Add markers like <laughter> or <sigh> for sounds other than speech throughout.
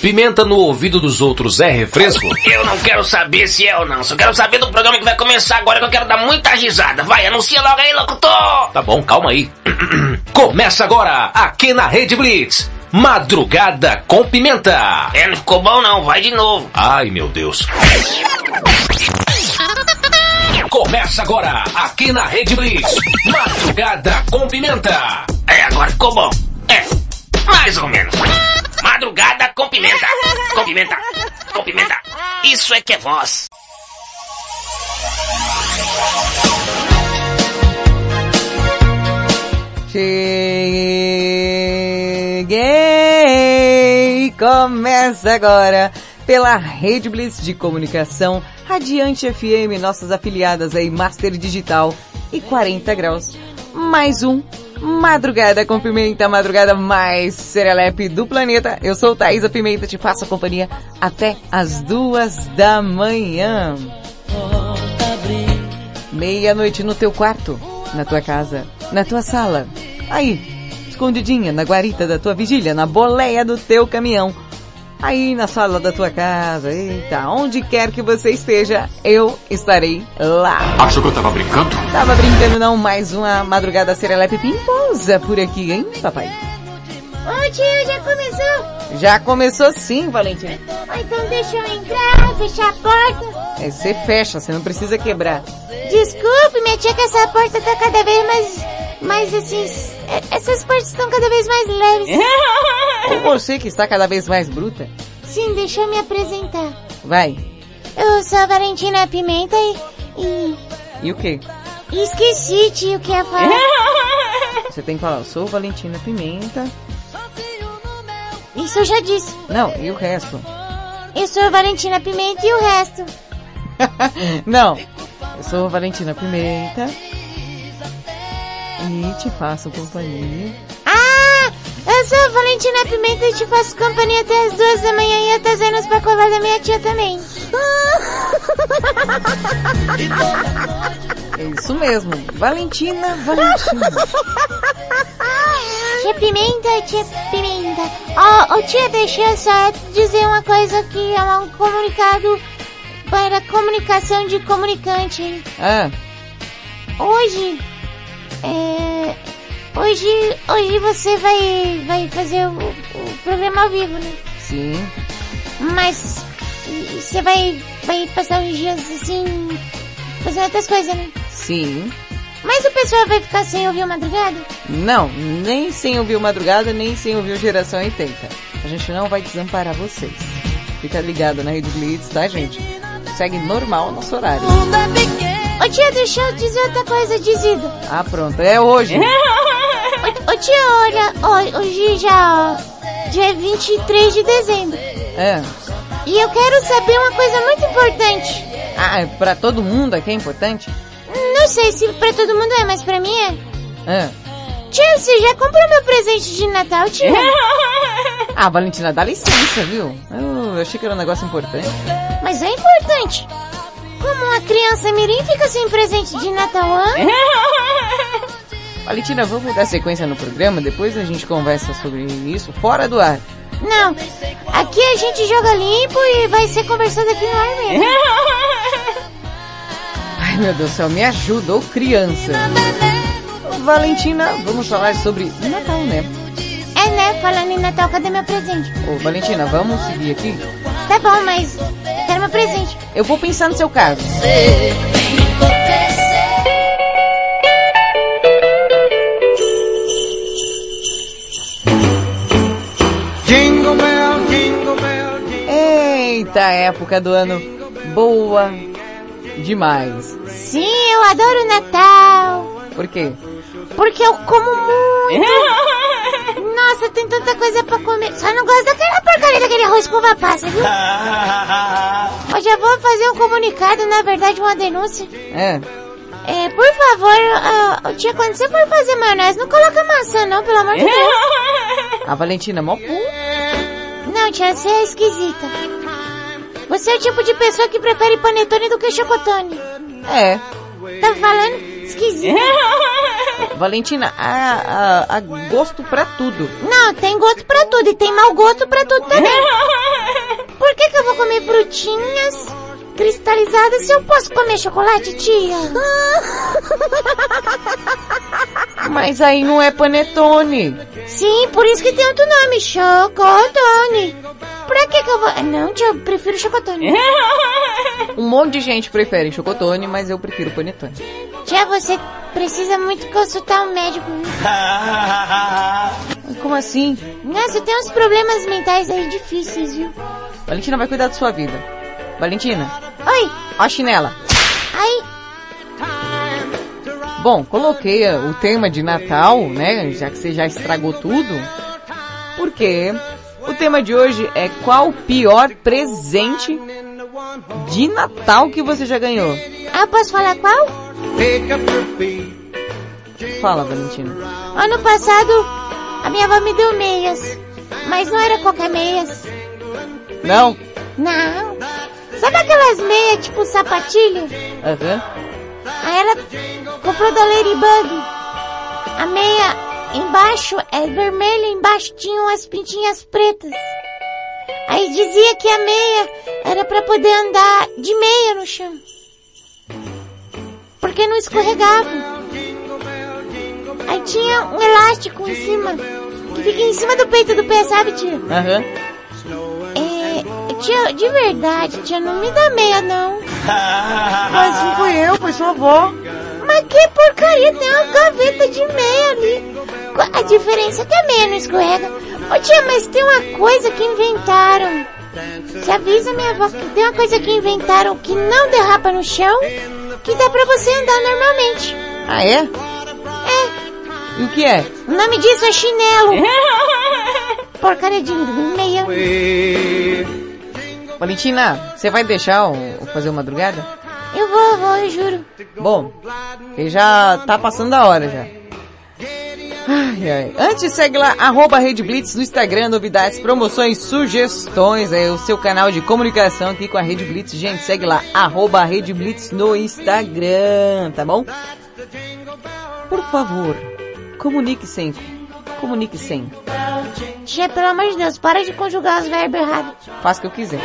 Pimenta no ouvido dos outros é refresco? <laughs> Eu não quero saber se é ou não. Só quero saber do programa que vai começar agora que eu quero dar muita risada. Vai, anuncia logo aí, locutor! Tá bom, calma aí. <clears throat> Começa agora, aqui na Rede Blitz. Madrugada com pimenta. É, não ficou bom não, vai de novo. Ai, meu Deus. Começa agora, aqui na Rede Blitz. Madrugada com pimenta. É, agora ficou bom. É, mais ou menos. Madrugada com pimenta. <laughs> Com pimenta. Com pimenta. Isso é que é voz. Cheguei! Começa agora pela Rede Blitz de Comunicação, Radiante FM, nossas afiliadas aí, Master Digital e 40 graus. Mais um Madrugada com Pimenta, madrugada mais serelepe do planeta. Eu sou Thaisa Pimenta, te faço companhia até as duas da manhã. Meia-noite no teu quarto, na tua casa, na tua sala. Aí, escondidinha na guarita da tua vigília, na boleia do teu caminhão. Aí na sala da tua casa, eita, onde quer que você esteja, eu estarei lá. Achou que eu tava brincando? Tava brincando não, mais uma madrugada serelepe pimposa por aqui, hein, papai? Ô tio, já começou? Já começou sim, Valentina. Ah, então deixa eu entrar, fechar a porta. É, você fecha, você não precisa quebrar. Desculpe, minha tia, que essa porta tá cada vez mais... mais assim... é- Essas portas estão cada vez mais leves. Ou <laughs> você que está cada vez mais bruta. Sim, deixa eu me apresentar. Vai. Eu sou a Valentina Pimenta e... e... E o quê? esqueci, tio, o que ia falar. <laughs> Você tem que falar, eu sou Valentina Pimenta. Isso eu já disse. Não, e o resto? Eu sou a Valentina Pimenta e o resto. <laughs> não. Eu sou Valentina Pimenta. E te faço companhia. Eu sou a Valentina Pimenta e te faço companhia até as duas da manhã e até as anos pra colar da minha tia também. <laughs> É isso mesmo. Valentina, Valentina. Tia Pimenta, tia Pimenta. Ó, oh, tia, deixa eu só dizer uma coisa que é um comunicado para comunicação de comunicante. Ah, Hoje, é... Hoje, hoje você vai, vai fazer o, o programa ao vivo, né? sim. Mas você vai, vai passar uns dias assim, fazendo outras coisas, né? Sim. Mas o pessoal vai ficar sem ouvir o madrugada? Não, nem sem ouvir o Madrugada, nem sem ouvir o Geração 80. A gente não vai desamparar vocês. Fica ligado na Rede Blitz, tá, gente? Segue normal o nosso horário. Ô tia, deixa eu dizer outra coisa, dizido. Ah, pronto. É hoje. <laughs> Ô, ô tia, olha, hoje já, ó, dia 23 de dezembro. É. E eu quero saber uma coisa muito importante. Ah, é pra todo mundo aqui é importante? Não sei se pra todo mundo é, mas pra mim é. É. Tia, você já comprou meu presente de Natal, tia? <laughs> Ah, Valentina, dá licença, viu? Eu achei que era um negócio importante. Mas é importante. Como uma criança mirim fica sem presente de Natal, hã? <laughs> Valentina, vamos dar sequência no programa, depois a gente conversa sobre isso fora do ar. Não, aqui a gente joga limpo e vai ser conversado aqui no ar mesmo. <laughs> Ai, meu Deus do céu, me ajuda, ô criança. Valentina, vamos falar sobre Natal, né? É, né? Falando em Natal, cadê meu presente? Ô, Valentina, vamos seguir aqui? Tá bom, mas quero meu presente. Eu vou pensar no seu caso. Eita, época do ano boa demais. Sim, eu adoro Natal. Por quê? Porque eu como <laughs> muito. Nossa, tem tanta coisa pra comer. Só não gosto daquela porcaria daquele arroz com uva passa, viu? <laughs> Eu já vou fazer um comunicado, na verdade, uma denúncia. É. É, por favor, ah, tia, quando você for fazer maionese, não coloca maçã não, pelo amor de Deus. <laughs> A Valentina, mó pu. Não, tia, você é esquisita. Você é o tipo de pessoa que prefere panetone do que chocotone. É. Tá falando? Esquisita. <laughs> Valentina, há, há, há gosto pra tudo. Não, tem gosto pra tudo e tem mau gosto pra tudo também. <laughs> Por que que eu vou comer frutinhas cristalizadas se eu posso comer chocolate, tia? <laughs> Mas aí não é panetone. Sim, por isso que tem outro nome, chocotone. Pra que que eu vou... Não, tia, eu prefiro chocotone. <laughs> Um monte de gente prefere chocotone, mas eu prefiro panetone. Tia, você precisa muito consultar um médico. <laughs> Como assim? Nossa, tem uns problemas mentais aí difíceis, viu? Valentina vai cuidar da sua vida. Valentina, Oi, ó a chinela. aí, Bom, coloquei uh, o tema de Natal, né? Já que você já estragou tudo. Porque o tema de hoje é qual o pior presente de Natal que você já ganhou? ah, posso falar qual? Fala, Valentina. Ano passado, a minha avó me deu meias. Mas não era qualquer meias. Não? Não. Sabe aquelas meias tipo sapatilha? Aham. Aí ela comprou da Ladybug. A meia embaixo é vermelha, embaixo tinha umas pintinhas pretas. Aí dizia que a meia era pra poder andar de meia no chão. Porque não escorregava. Aí tinha um elástico em cima, que fica em cima do peito do pé, sabe, tia? Aham. É, tia, de verdade, tia, não me dá meia, não. <laughs> Mas não fui eu, foi sua avó. Mas que porcaria, tem uma gaveta de meia ali. A diferença é que a meia não escorrega. Ô tia, mas tem uma coisa que inventaram. Você avisa minha avó que tem uma coisa que inventaram que não derrapa no chão, que dá pra você andar normalmente. Ah, é? É, E o que é? o nome disso é chinelo. <laughs> Porcaria de meia. Valentina, você vai deixar eu fazer uma madrugada? Eu vou, vou, eu juro. Bom, ele já tá passando da hora já. Ai, ai. Antes segue lá, arroba Rede Blitz no Instagram, novidades, promoções, sugestões, é o seu canal de comunicação aqui com a Rede Blitz. Gente, segue lá, arroba Rede Blitz no Instagram, tá bom? Por favor, comunique sempre. Comunique sempre. Tia, pelo amor de Deus, para de conjugar os verbos errados. Faça o que eu quiser.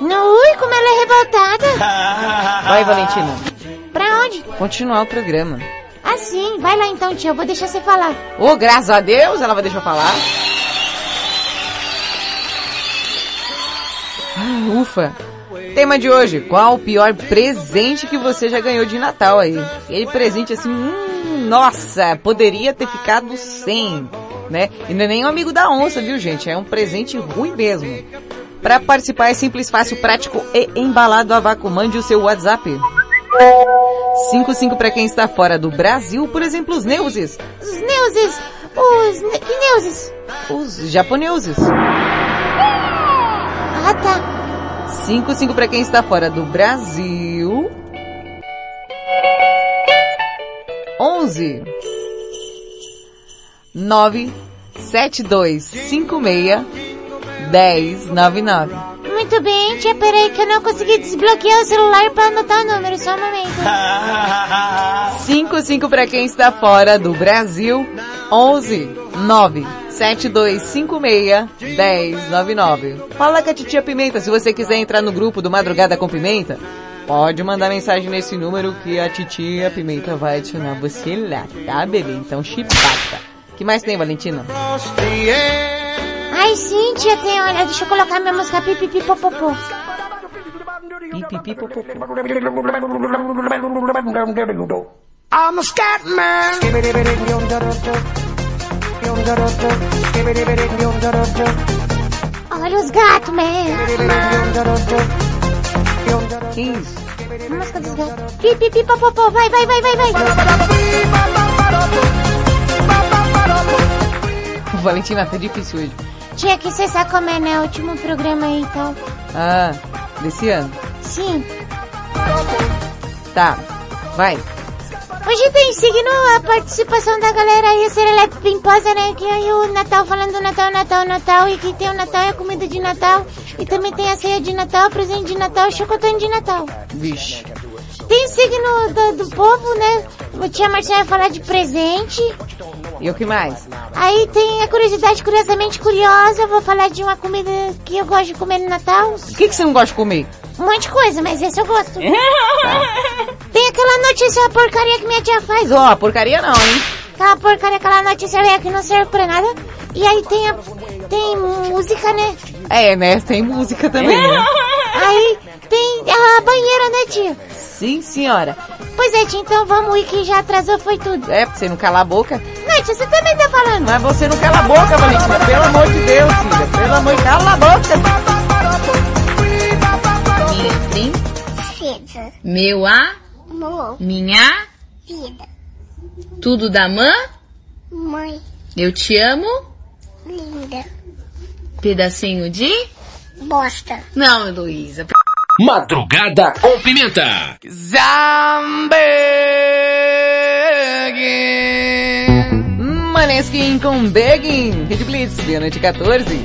Não, ui, como ela é revoltada. <laughs> Vai, Valentina. Pra onde? Continuar o programa. Assim, vai lá então, tia, eu vou deixar você falar. Ô, graças a Deus, ela vai deixar eu falar. Ah, ufa. Tema de hoje, qual o pior presente que você já ganhou de Natal aí? Aquele presente assim, hum, nossa, poderia ter ficado sem, né? E não é nem um amigo da onça, viu gente? É um presente ruim mesmo. Para participar é simples, fácil, prático e embalado a vácuo. Mande o seu WhatsApp. 55 para quem está fora do Brasil, por exemplo, os Neuses. Os neuses, os... ne- Que neuses? Os japoneses. Ah, tá. 55 para quem está fora do Brasil. 11 9 72 56 1099. Muito bem, tia, peraí que eu não consegui desbloquear o celular pra anotar o número, só um momento. <laughs> 55 para quem está fora do Brasil. 11 9 7256 1099. Fala com a titia Pimenta, se você quiser entrar no grupo do Madrugada com Pimenta, pode mandar mensagem nesse número que a titia Pimenta vai adicionar você lá, tá, bebê? Então chipata. Que mais tem, Valentina? Ai, sim, tia, tem, olha, deixa eu colocar minha música pipipipopopô. Pipipi, popopô. I'm a scat man. Olha os gatos, man. Que isso? A música dos gatos. Pipipipopopô, vai, vai, vai, vai, vai. Valentina, tá difícil hoje. Tia, que você sabe como é, né? O último programa aí e tal. Ah, desse ano. Sim. Tá, vai. Hoje tem signo a participação da galera aí, a Serelepe Pimposa, né? Que aí o Natal falando do Natal, Natal, Natal. E que tem o Natal é a comida de Natal. E também tem a ceia de Natal, presente de Natal, chocotone de Natal. Vixe. Tem o signo do, do povo, né? A tia Marcinha vai falar de presente. E o que mais? Aí tem a curiosidade curiosamente curiosa. Eu vou falar de uma comida que eu gosto de comer no Natal. O que, que você não gosta de comer? Um monte de coisa, mas esse eu gosto. <laughs> Tem aquela notícia porcaria que minha tia faz. Ó, oh, porcaria não, hein? Aquela porcaria, aquela notícia velha que não serve pra nada. E aí tem a, tem música, né? É, né? Tem música também, né? Aí tem a banheira, né, tia? Sim, senhora. Pois é, tia, então vamos ir que já atrasou, foi tudo. É, pra você não calar a boca. Não, tia, você também tá falando. Mas você não cala a boca, Valentina. Pelo amor de Deus, filha. Pelo amor de Deus, cala a boca. Minha Princesa. Meu a, Amor. minha, Vida. tudo da mãe, Mãe. eu te amo, Linda. pedacinho de... Bosta. Não, Heloísa. Madrugada com Pimenta. Maneskin com Begging. Rede Blitz, meia-noite 14.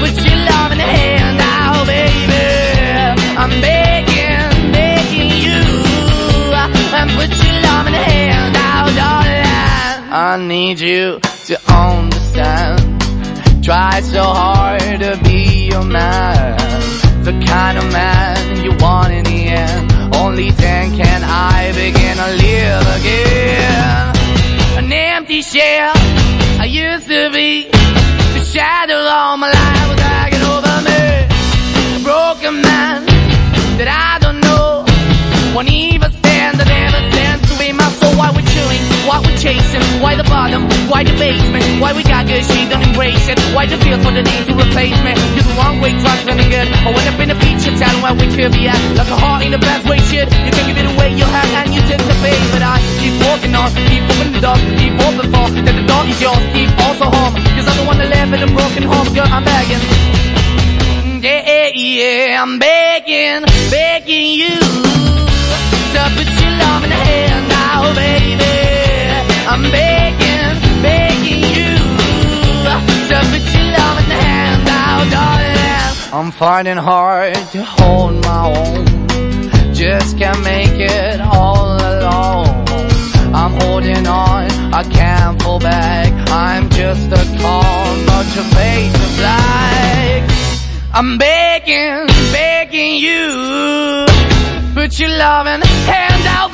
Put your love in hand out baby I'm begging, begging you. And put your love in the hand out darling I need you to understand. Try so hard to be your man. The kind of man you want in the end. Only then can I begin to live again An empty shell I used to be The shadow all my life was hanging over me. A broken man that I don't know Won't even stand, I never stand why we're chasing Why the bottom, why the basement Why we got good, she don't embrace it Why the feel for the need to replace me? You're the wrong way, trying to good. I went up in the feature town where we could be at. Like a heart in a best way, shit. You can give it away, you have and you take the bait But I keep walking on, keep opening the Keep open for, that the door is yours Keep also home, cause I'm the one that live in a broken home Girl, I'm begging. Yeah, yeah, I'm begging, begging you to put your love in the hand now, baby. I'm begging, begging you to put your love in the hand now, darling. I'm finding hard to hold my own, just can't make it all alone. I'm holding on, I can't fall back. I'm just a call, not your face of black. I'm begging, begging you, put your loving hand out.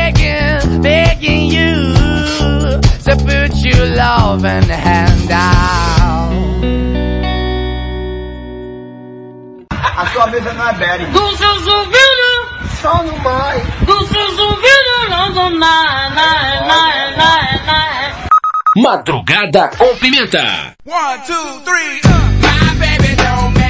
begging you to put your loving hand out. A sua mesa não é Betty. Dos seus ouvidos, Só no mais. dos seus ouvidos, não nada, nada, nada, nada. Madrugada com Pimenta. One, two, three, uh. My baby don't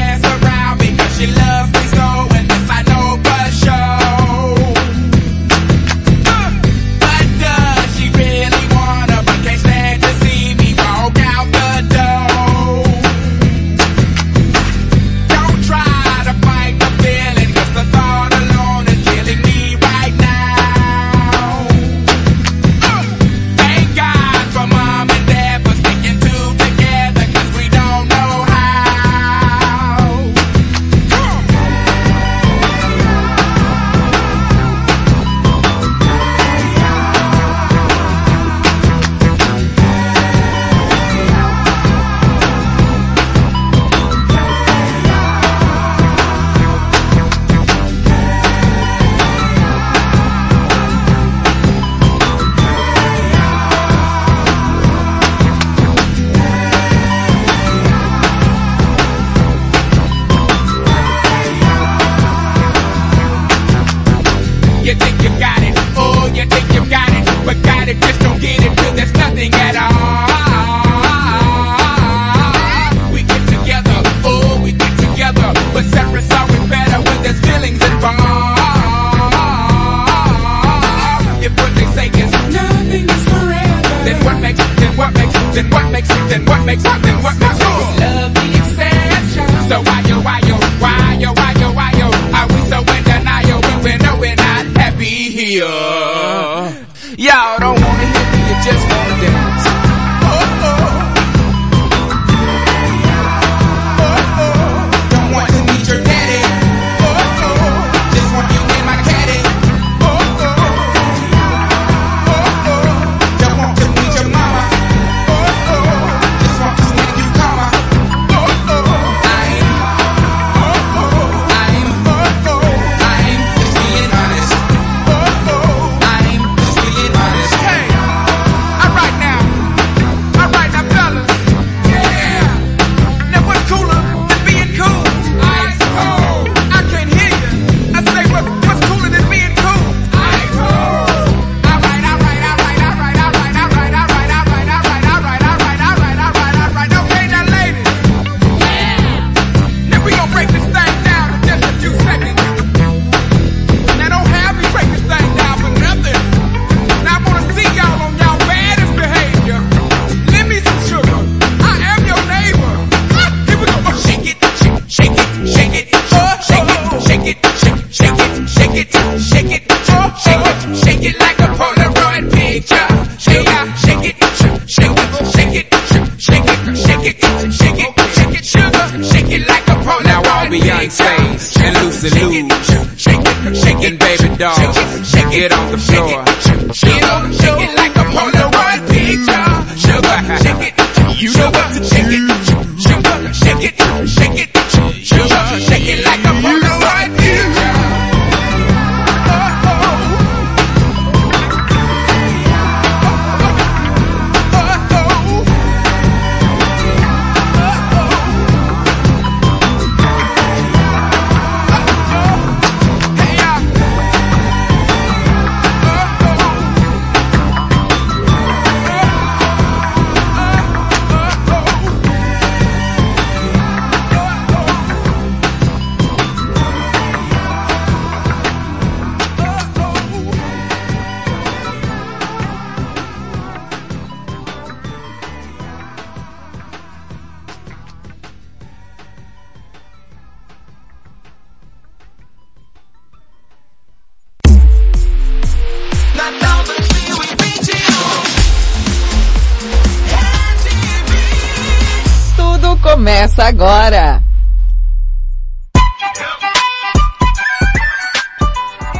começa agora.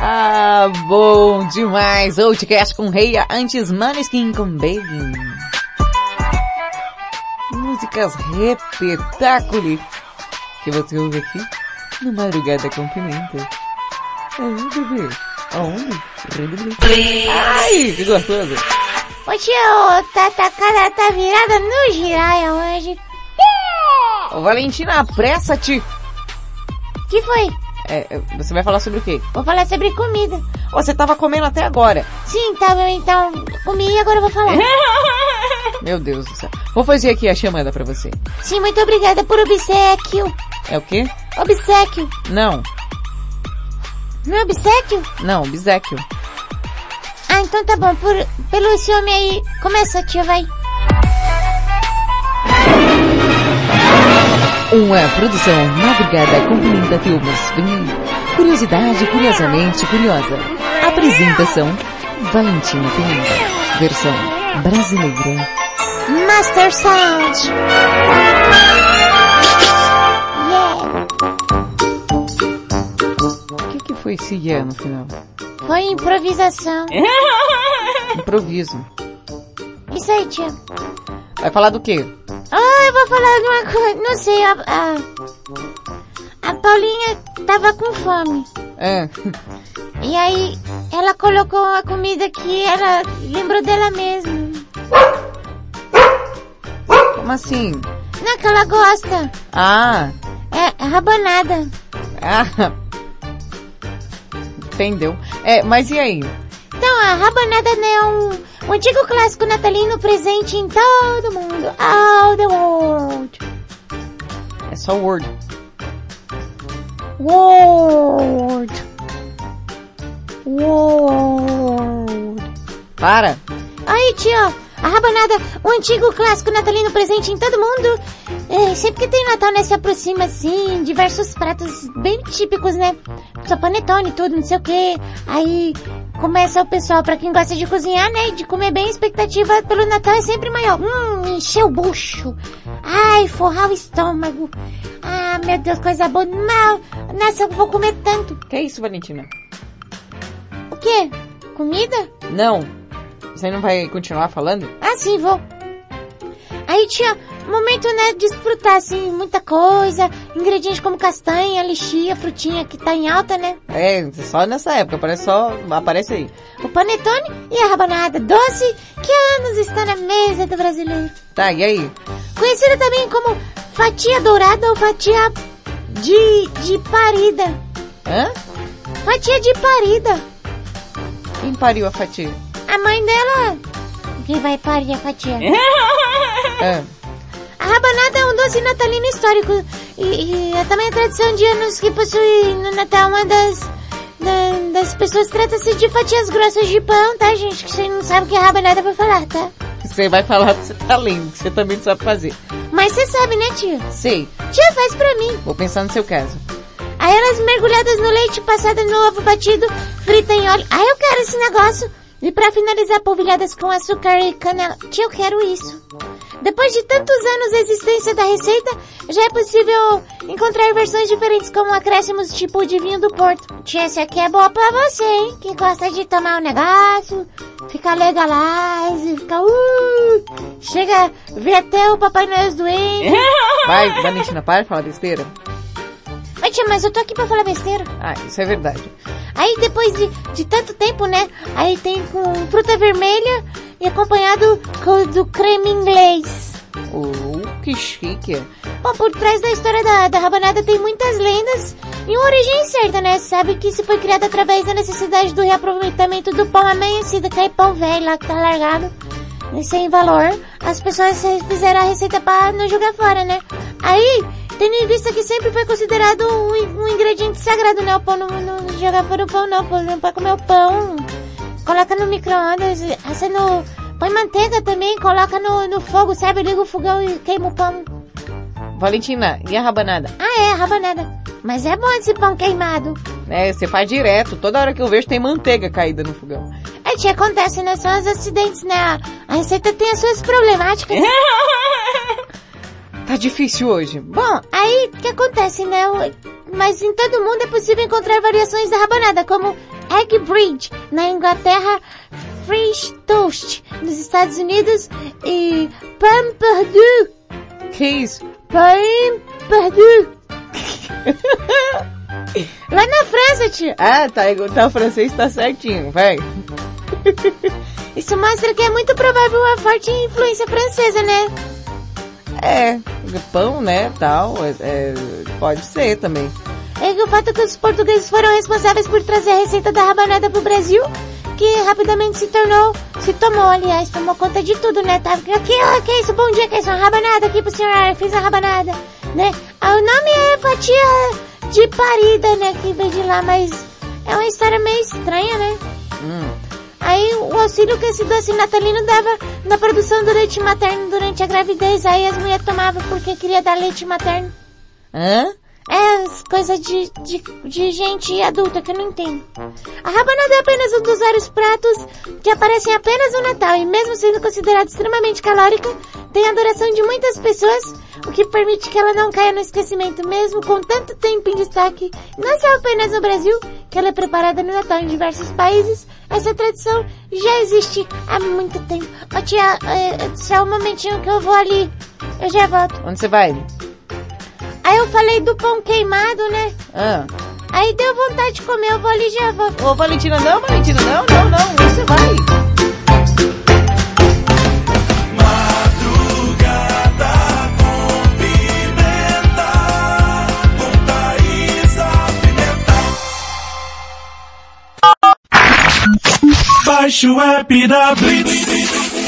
Ah, bom demais. Outcast com Reia, antes Maneskin com Baby. Músicas repetáculo que você ouve aqui no Madrugada com Pimenta. É, bebê. Aonde? Ai, que gostoso. Ô tio, tá, tá, tá virada no giraia hoje. Ô, Valentina, apressa-te. que foi? É, é, você vai falar sobre o quê? Vou falar sobre comida. Você tava comendo até agora. Sim, tá, então, comi e agora eu vou falar. <laughs> <laughs> Meu Deus do céu. Vou fazer aqui a chamada pra você. Sim, muito obrigada por obsequio. É o quê? Obsequio. Não, Não é obsequio? não, obsequio. Ah, então tá bom. Por, pelo esse homem aí. Começa, tia, vai. Uma produção madrugada com Pimenta Filmes. Hum, Curiosidade curiosamente curiosa. Apresentação Valentina Pimenta. Versão brasileira. Master Sound. O que, que foi esse yeah no final? Foi improvisação. Improviso. Isso aí, tia. Vai falar do quê? Ah, eu vou falar de uma coisa. Não sei, a, a, a Paulinha tava com fome. É. E aí, ela colocou uma comida que ela lembrou dela mesma. Como assim? Não, que ela gosta. Ah, É rabanada. ah. Entendeu? É, mas e aí? Então, a rabanada né, é um, O antigo clássico natalino presente em todo mundo. All the world. É só word. World. World. Para. Aí, tio, a rabanada, o antigo clássico natalino presente em todo mundo. É, sempre que tem Natal, né, se aproxima assim, diversos pratos bem típicos, né? Só panetone tudo, não sei o que. Aí começa o pessoal, pra quem gosta de cozinhar, né, de comer bem, a expectativa pelo Natal é sempre maior. Hum, encher o bucho. Ai, forrar o estômago. Ah, meu Deus, coisa boa. Não, nossa, eu vou comer tanto. Que é isso, Valentina? O quê? Comida? Não. Você não vai continuar falando? Ah, sim, vou. Aí tinha momento, né, de desfrutar, assim, muita coisa, ingredientes como castanha, lixia, frutinha, que tá em alta, né? É, só nessa época, parece só, aparece aí. O panetone e a rabanada doce, que há anos está na mesa do brasileiro. Tá, e aí? Conhecida também como fatia dourada ou fatia de, de parida. Hã? Fatia de parida. Quem pariu a fatia? A mãe dela que vai parir a fatia. <laughs> É. A rabanada é um doce natalino histórico e, e é também a tradição de anos que possui no Natal uma das da- das pessoas trata-se de fatias grossas de pão, tá gente? Que você não sabe o que é rabanada pra falar, tá? Você vai falar que você tá lendo, que você também não sabe fazer. Mas você sabe, né, tia? Sei, Tia, faz pra mim. vou pensar no seu caso. Aí elas mergulhadas no leite, passada no ovo batido, frita em óleo. Ah, eu quero esse negócio. E pra finalizar, polvilhadas com açúcar e canela. Tia, eu quero isso. Depois de tantos anos de existência da receita, já é possível encontrar versões diferentes com acréscimos tipo de vinho do Porto. Tia, essa aqui é boa pra você, hein? Que gosta de tomar um negócio, ficar legalize, ficar uh, chega ver até o Papai Noel doente. <laughs> Vai, Valentina, para de falar besteira. Tia, mas eu tô aqui pra falar besteira. Ah, isso é verdade. Aí depois de, de tanto tempo, né? Aí tem com fruta vermelha e acompanhado com, do creme inglês. Oh, que chique. Bom, por trás da história da, da rabanada tem muitas lendas e uma origem certa, né? Sabe que isso foi criado através da necessidade do reaproveitamento do pão amanhecido, que é pão velho lá que tá largado. Sem valor, as pessoas fizeram a receita pra não jogar fora, né? Aí, tendo em vista que sempre foi considerado um, um ingrediente sagrado, né? O pão não, não jogar fora o pão não, pô, não pode comer o pão. Coloca no micro-ondas, acende, põe manteiga também, coloca no, no fogo, sabe? Liga o fogão e queima o pão. Valentina, e a rabanada? Ah, é, rabanada. Mas é bom esse pão queimado. É, você faz direto. Toda hora que eu vejo tem manteiga caída no fogão. É que acontece, né? São os acidentes, né? A receita tem as suas problemáticas. <laughs> Tá difícil hoje. Bom, aí o que acontece, né? Mas em todo mundo é possível encontrar variações da rabanada, como Egg Bridge na Inglaterra, French Toast nos Estados Unidos e Pain Perdu. Que isso? Pain Perdu. <laughs> Lá na França, tia. Ah, tá, tá, o francês tá certinho, vai. <laughs> Isso mostra que é muito provável uma forte influência francesa, né? É, pão, né, tal, é, é, pode ser também. É que o fato que os portugueses foram responsáveis por trazer a receita da rabanada pro Brasil, que rapidamente se tornou, se tomou, aliás, tomou conta de tudo, né? Tava aqui, ó, que é isso, bom dia, que é isso, uma rabanada aqui pro senhor, eu fiz a rabanada, né? Ah, o nome é fatia de parida, né, que veio de lá, mas é uma história meio estranha, né? Hum. Aí o auxílio que esse doce natalino dava na produção do leite materno durante a gravidez, aí as mulheres tomavam porque queria dar leite materno. Hã? É, as coisas de, de, de gente adulta que eu não entendo. A rabanada é apenas um dos vários pratos que aparecem apenas no Natal e mesmo sendo considerada extremamente calórica, tem a adoração de muitas pessoas, o que permite que ela não caia no esquecimento mesmo com tanto tempo em destaque. Não só apenas no Brasil, que ela é preparada no Natal em diversos países, essa tradição já existe há muito tempo. Ô tia, é, só um momentinho que eu vou ali. Eu já volto. Onde você vai? Aí eu falei do pão queimado, né? Ah. Aí deu vontade de comer, eu vou ali já volto. Ô, Valentina, não, Valentina, não, não, não, você vai? Baixe o app da Blitz.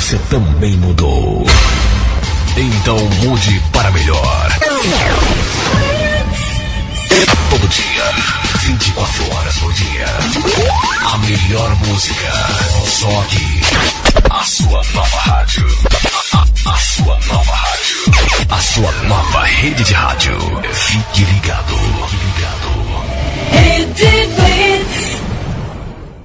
Você também mudou. Então mude para melhor. Todo dia, 24 horas por dia. A melhor música. Só aqui. A sua nova rádio. A, sua nova rádio. A sua nova rede de rádio. Fique ligado. Fique ligado.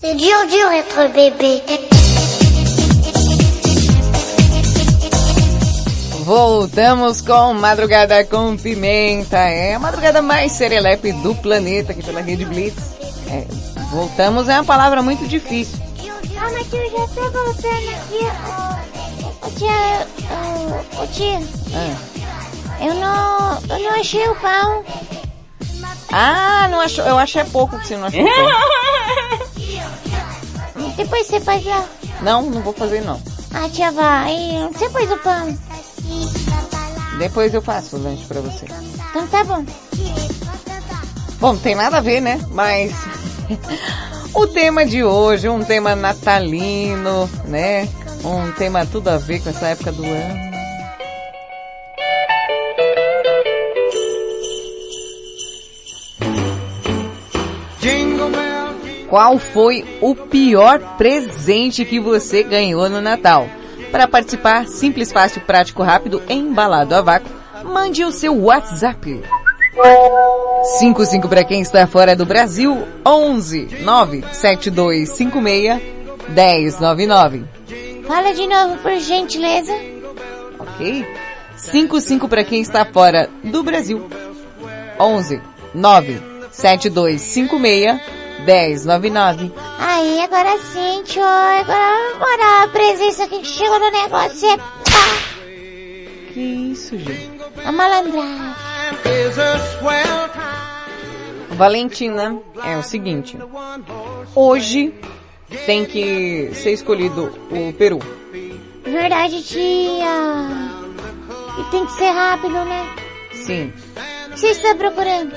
C'est dur, dur être bébé. Voltamos com Madrugada com Pimenta. É a madrugada mais serelepe do planeta aqui pela Rede Blitz. É, voltamos é uma palavra muito difícil. Ah, mas tio, já tô voltando aqui. Ô, ô, tia, ô, ô, tia, Ah, eu não, eu não achei o pão. Ah, não achou, eu achei pouco que você não achou. <laughs> Depois você faz lá. Não, não vou fazer não. Ah, tia, vai. Você pôs o pão. Depois eu faço o lanche pra você. Então tá bom. Bom, não tem nada a ver, né? Mas <laughs> o tema de hoje um tema natalino, né? Um tema tudo a ver com essa época do ano. Qual foi o pior presente que você ganhou no Natal? Para participar, simples, fácil, prático, rápido, embalado a vácuo, mande o seu WhatsApp. 55 para quem está fora do Brasil, 11 97256 1099. Fala de novo, por gentileza. Ok? 55 para quem está fora do Brasil, 11 97256 1099. Aí, agora sim, tio. Agora, moral, a presença que chegou no negócio é pá, Que isso, gente? a malandragem. Valentina, é o seguinte. Hoje tem que ser escolhido o Peru. Verdade, tia. E tem que ser rápido, né? Sim, O que você está procurando?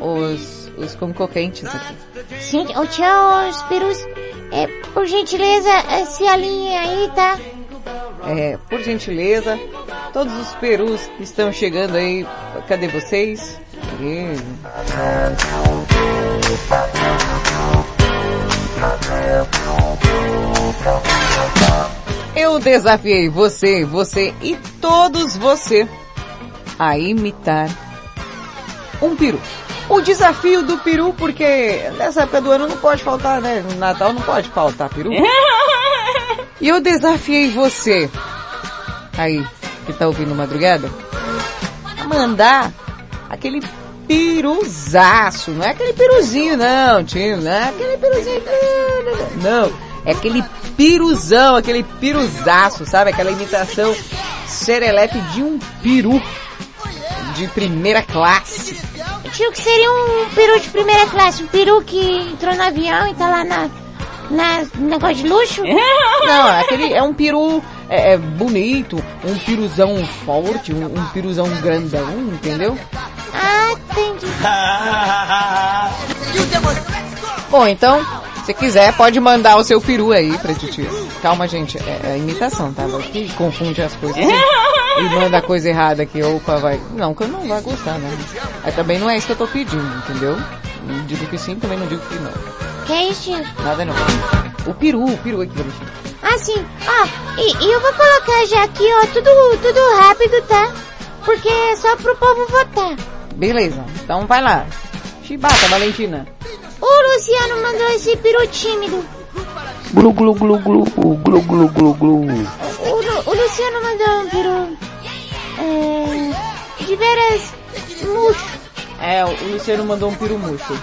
os, os concorrentes aqui. Sim, ô tia, os perus. É, por gentileza, eh, se alinhem aí, tá? É, por gentileza, todos os perus que estão chegando aí, cadê vocês? Eu desafiei você, você e todos você a imitar um peru. O desafio do peru, porque nessa época do ano não pode faltar, né? No Natal não pode faltar peru. <laughs> E eu desafiei você, aí, que tá ouvindo madrugada, a mandar aquele piruzaço. Não é aquele piruzinho, não, tio. Não é aquele piruzinho. Não, é aquele piruzão, aquele piruzaço, sabe? Aquela imitação serelepe de um peru de primeira classe. Tio, que seria um peru de primeira classe? Um peru que entrou no avião e tá lá na, na no negócio de luxo? <laughs> Não, aquele é um peru é, é bonito, um piruzão forte, um, um piruzão grandão, entendeu? Ah, entendi. <laughs> Bom, então, se quiser, pode mandar o seu peru aí pra titia. Calma, gente, é, é imitação, tá? Vai que confunde as coisas. E manda coisa errada aqui, opa, vai. Não, que eu não vai gostar, né? Mas também não é isso que eu tô pedindo, entendeu? Não digo que sim, também não digo que não. Que é isso? Nada não. O peru, o peru aqui, Valentina. Ah, Assim, ó, e, e eu vou colocar já aqui, ó, tudo, tudo rápido, tá? Porque é só pro povo votar. Beleza, então vai lá. Chibata, Valentina. O Luciano mandou esse peru tímido. Glu glu glu glu, glu glu glu glu. O, Lu- o Luciano mandou um peru... É, de veras murcho. É, o Luciano mandou um peru murcho.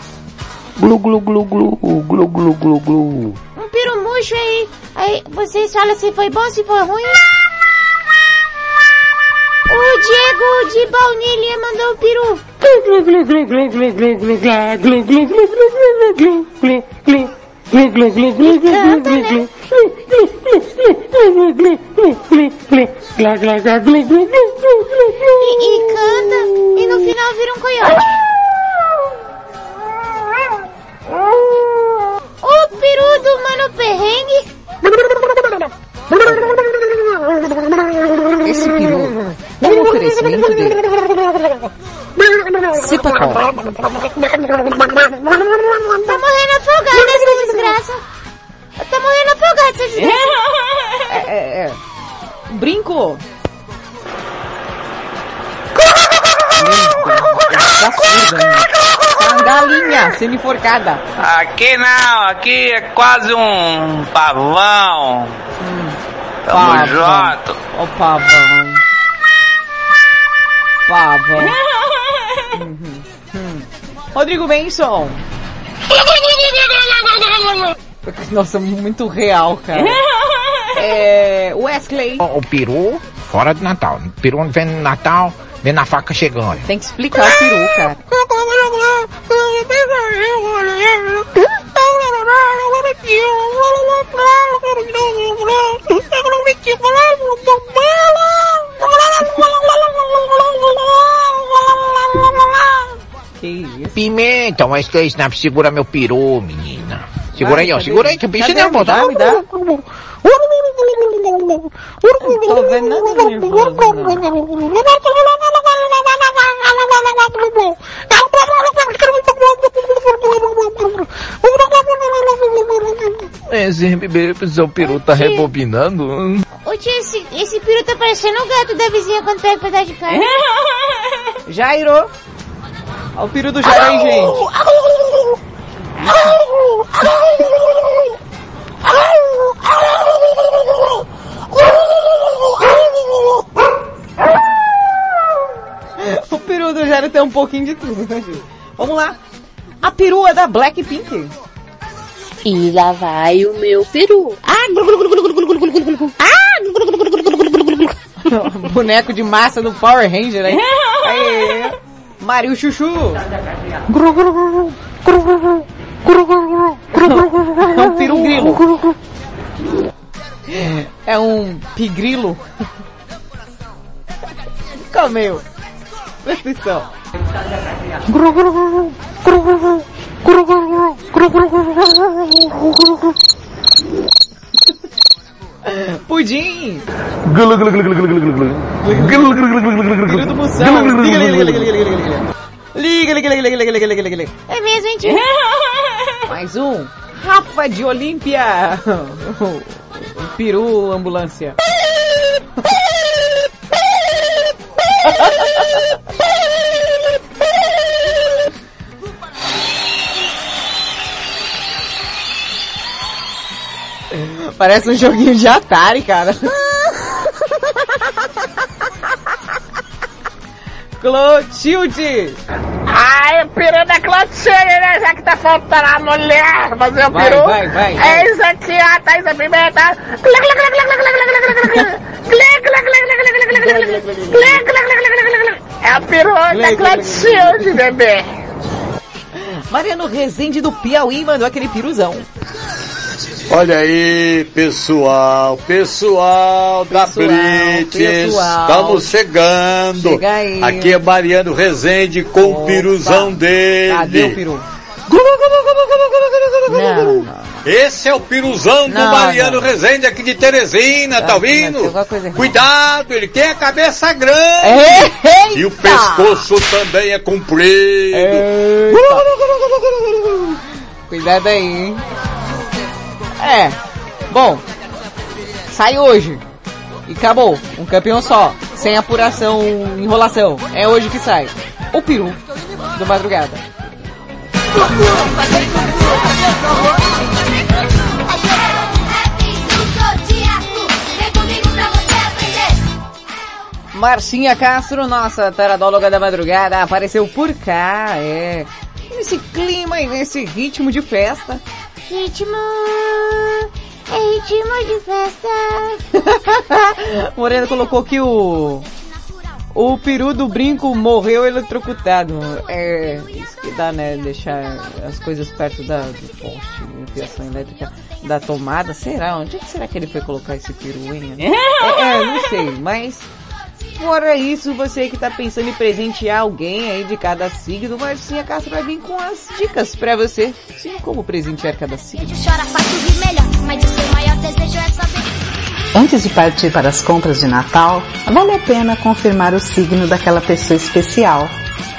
Glu glu glu glu, glu glu glu glu. Um peru murcho aí. Aí vocês falam se foi bom, se foi ruim. O Diego de Baunilha mandou um peru. E, e canta e no final vira um coiote. O peru do Mano Perrengue. Esse peru é um oferecimento de Cipacol. Tá morrendo afogado essa desgraça. Tá morrendo afogado essa desgraça. É, é, é. Brinco. Tá surda, né? Tá galinha sendo enforcada. Aqui não, aqui é quase um pavão. Tamo Pavão. junto. Ó o pavão. Pavão. <laughs> Uhum. Hum. Rodrigo Benson. <laughs> Nossa, muito real, cara. <laughs> É, Wesley. O peru fora de Natal. O peru vem no Natal, vem na faca chegando. Tem que explicar o peru, cara. Que isso? Pimenta, mas que Snap, segura meu peru, menina. Segura aí, ó, Cadê? segura aí, que o bicho não. Não tô vendo nada nervoso, o peru tá rebobinando. Ô tio, esse, esse peru tá parecendo o gato da vizinha quando pega um pedaço de carne. <laughs> Jairo. Olha o peru do Jairo aí, gente. <laughs> ter um pouquinho de tudo, né, Ju? Vamos lá. A perua da Blackpink. E lá vai o meu peru. Ah! Boneco de massa do Power Ranger, hein? Aê. Mario Chuchu. É um peru grilo. É um pigrilo. Comeu. Presta atenção. Pudim. Moção. Liga, liga, liga, liga, liga, liga, liga. Liga. É mesmo, tio? Mais um. Rafa de Olímpia. <laughs> Peru ambulância. Parece um joguinho de Atari, cara. Clotilde! Ai, o peru da Clotilde, né? Já que tá faltando a mulher fazer o vai, peru. Vai, vai, vai. É isso aqui, ó, tá isso pimenta. É o peru da Clotilde, bebê. Mariano Rezende do Piauí mandou aquele piruzão. Olha aí, pessoal, pessoal da Pessoal, Blitz, pessoal. estamos chegando. Chega aí. Aqui é Mariano Rezende com o piruzão dele. Cadê o peru? Não, Esse é o piruzão do Não, Mariano não. Rezende aqui de Teresina, tá tem ouvindo? Cuidado, ele tem a cabeça grande. Eita! E o pescoço também é comprido. Cuidado aí, hein? É. Bom, Sai hoje. E acabou. Um campeão só. Sem apuração, enrolação. É hoje que sai. O peru do madrugada. Marcinha Castro, nossa taradóloga da madrugada, apareceu por cá, é. Nesse clima e nesse ritmo de festa. Ritmo. É ritmo de festa. <laughs> Morena colocou que o. O peru do brinco morreu eletrocutado. É. Isso que dá, né? Deixar as coisas perto da, do poste fiação elétrica da tomada. Será? Onde é que será que ele foi colocar esse peru, hein? É, é não sei, mas. Fora isso, você que tá pensando em presentear alguém aí de cada signo, Marcinha Castro vai vir com as dicas pra você. Sim, como presentear cada signo. Mas é. Antes de partir para as compras de Natal, vale a pena confirmar o signo daquela pessoa especial,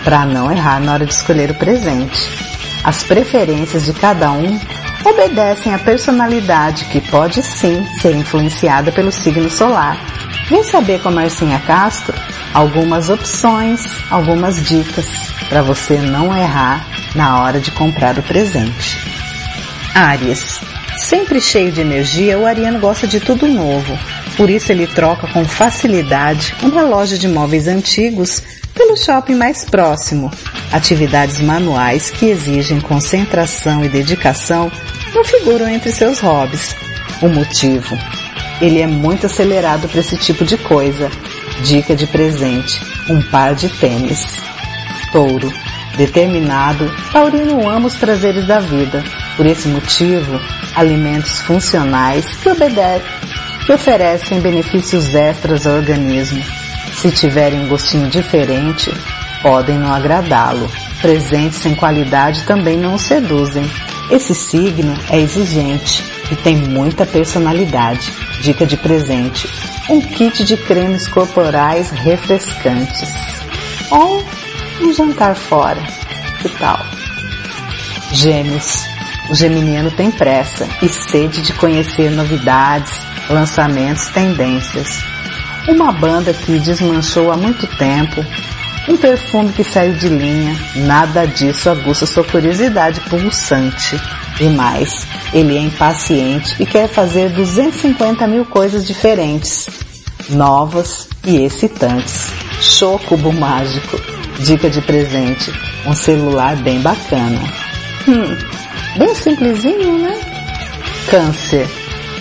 para não errar na hora de escolher o presente. As preferências de cada um obedecem à personalidade que pode sim ser influenciada pelo signo solar. Vem saber com a Marcinha Castro algumas opções, algumas dicas para você não errar na hora de comprar o presente. Áries. Sempre cheio de energia, o ariano gosta de tudo novo. Por isso ele troca com facilidade uma loja de móveis antigos pelo shopping mais próximo. Atividades manuais que exigem concentração e dedicação não figuram entre seus hobbies. O motivo? Ele é muito acelerado para esse tipo de coisa. Dica de presente: um par de tênis. Touro. Determinado, Taurino ama os prazeres da vida. Por esse motivo, alimentos funcionais que, obedecem, que oferecem benefícios extras ao organismo. Se tiverem um gostinho diferente, podem não agradá-lo. Presentes sem qualidade também não o seduzem. Esse signo é exigente e tem muita personalidade. Dica de presente: um kit de cremes corporais refrescantes. Ou um jantar fora. Que tal? Gêmeos. O geminiano tem pressa e sede de conhecer novidades, lançamentos, tendências. Uma banda que desmanchou há muito tempo, um perfume que saiu de linha, nada disso aguça sua curiosidade pulsante. E mais, ele é impaciente e quer fazer 250 mil coisas diferentes, novas e excitantes. Chocubo mágico. Dica de presente, um celular bem bacana. Hum, bem simplesinho, né? Câncer.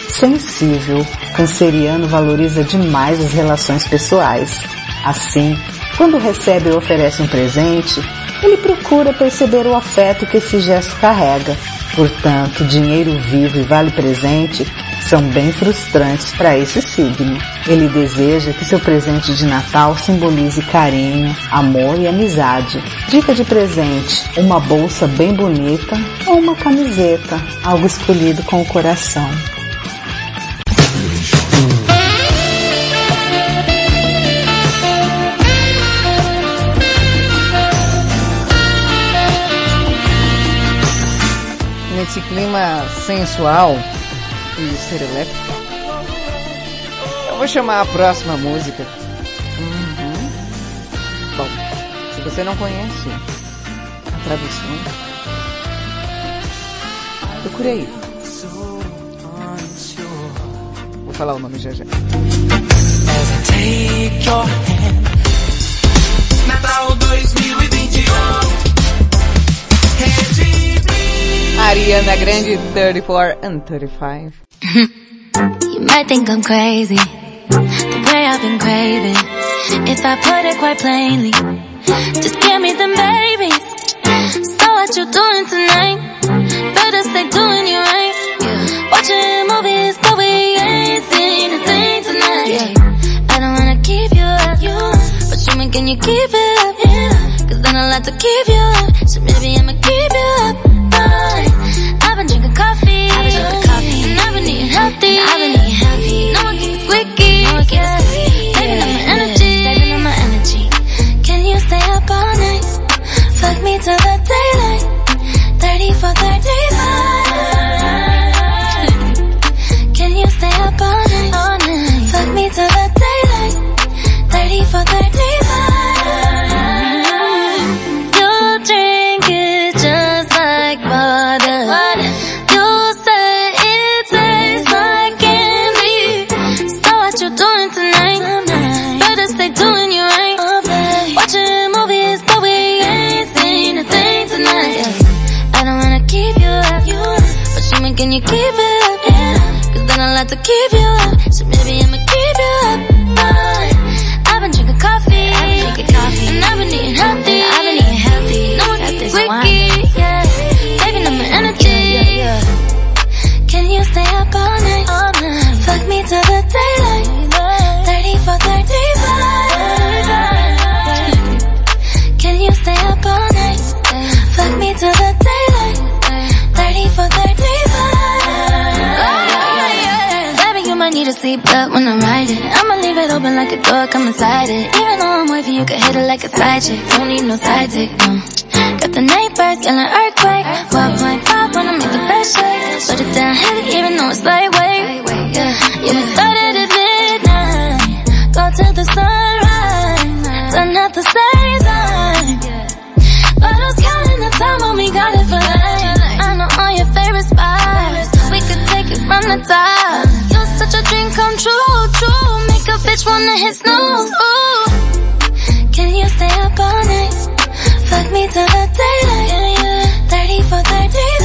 Sensível, canceriano valoriza demais as relações pessoais. Assim, quando recebe ou oferece um presente, ele procura perceber o afeto que esse gesto carrega. Portanto, dinheiro vivo e vale presente são bem frustrantes para esse signo. Ele deseja que seu presente de Natal simbolize carinho, amor e amizade. Dica de presente: uma bolsa bem bonita ou uma camiseta, algo escolhido com o coração. Nesse clima sensual e serelepe, eu vou chamar a próxima música. Uhum. Bom, se você não conhece a tradução, procure aí. Vou falar o nome já já. Natal 2021. Ariana Grande 34 and 35. You might think I'm crazy, the way I've been craving. If I put it quite plainly, just give me them babies. So what you doing tonight? Better stay doing you right. Watching movies, but we ain't seen a thing tonight. I don't wanna keep you up, but show me can you keep it up? Cause then I'll have to keep you up, so maybe I'ma keep you up. No you keep it seatbelt when I'm riding. I'ma leave it open like a door, come inside it. Even though I'm wavy, you can hit it like a side chick. Don't need no side dick, no. Got the neighbors yelling earthquake. 12.5 when I make the best shake. Put it down heavy even though it's lightweight. Yeah, yeah, we started at midnight. Go till the sunrise. Done at the same time. Bottles counting the time when we got it for life. I know all your favorite spots. We could take it from the top. A bitch wanna hit snooze. Ooh. Can you stay up all night? Fuck me till the daylight. 30 for 30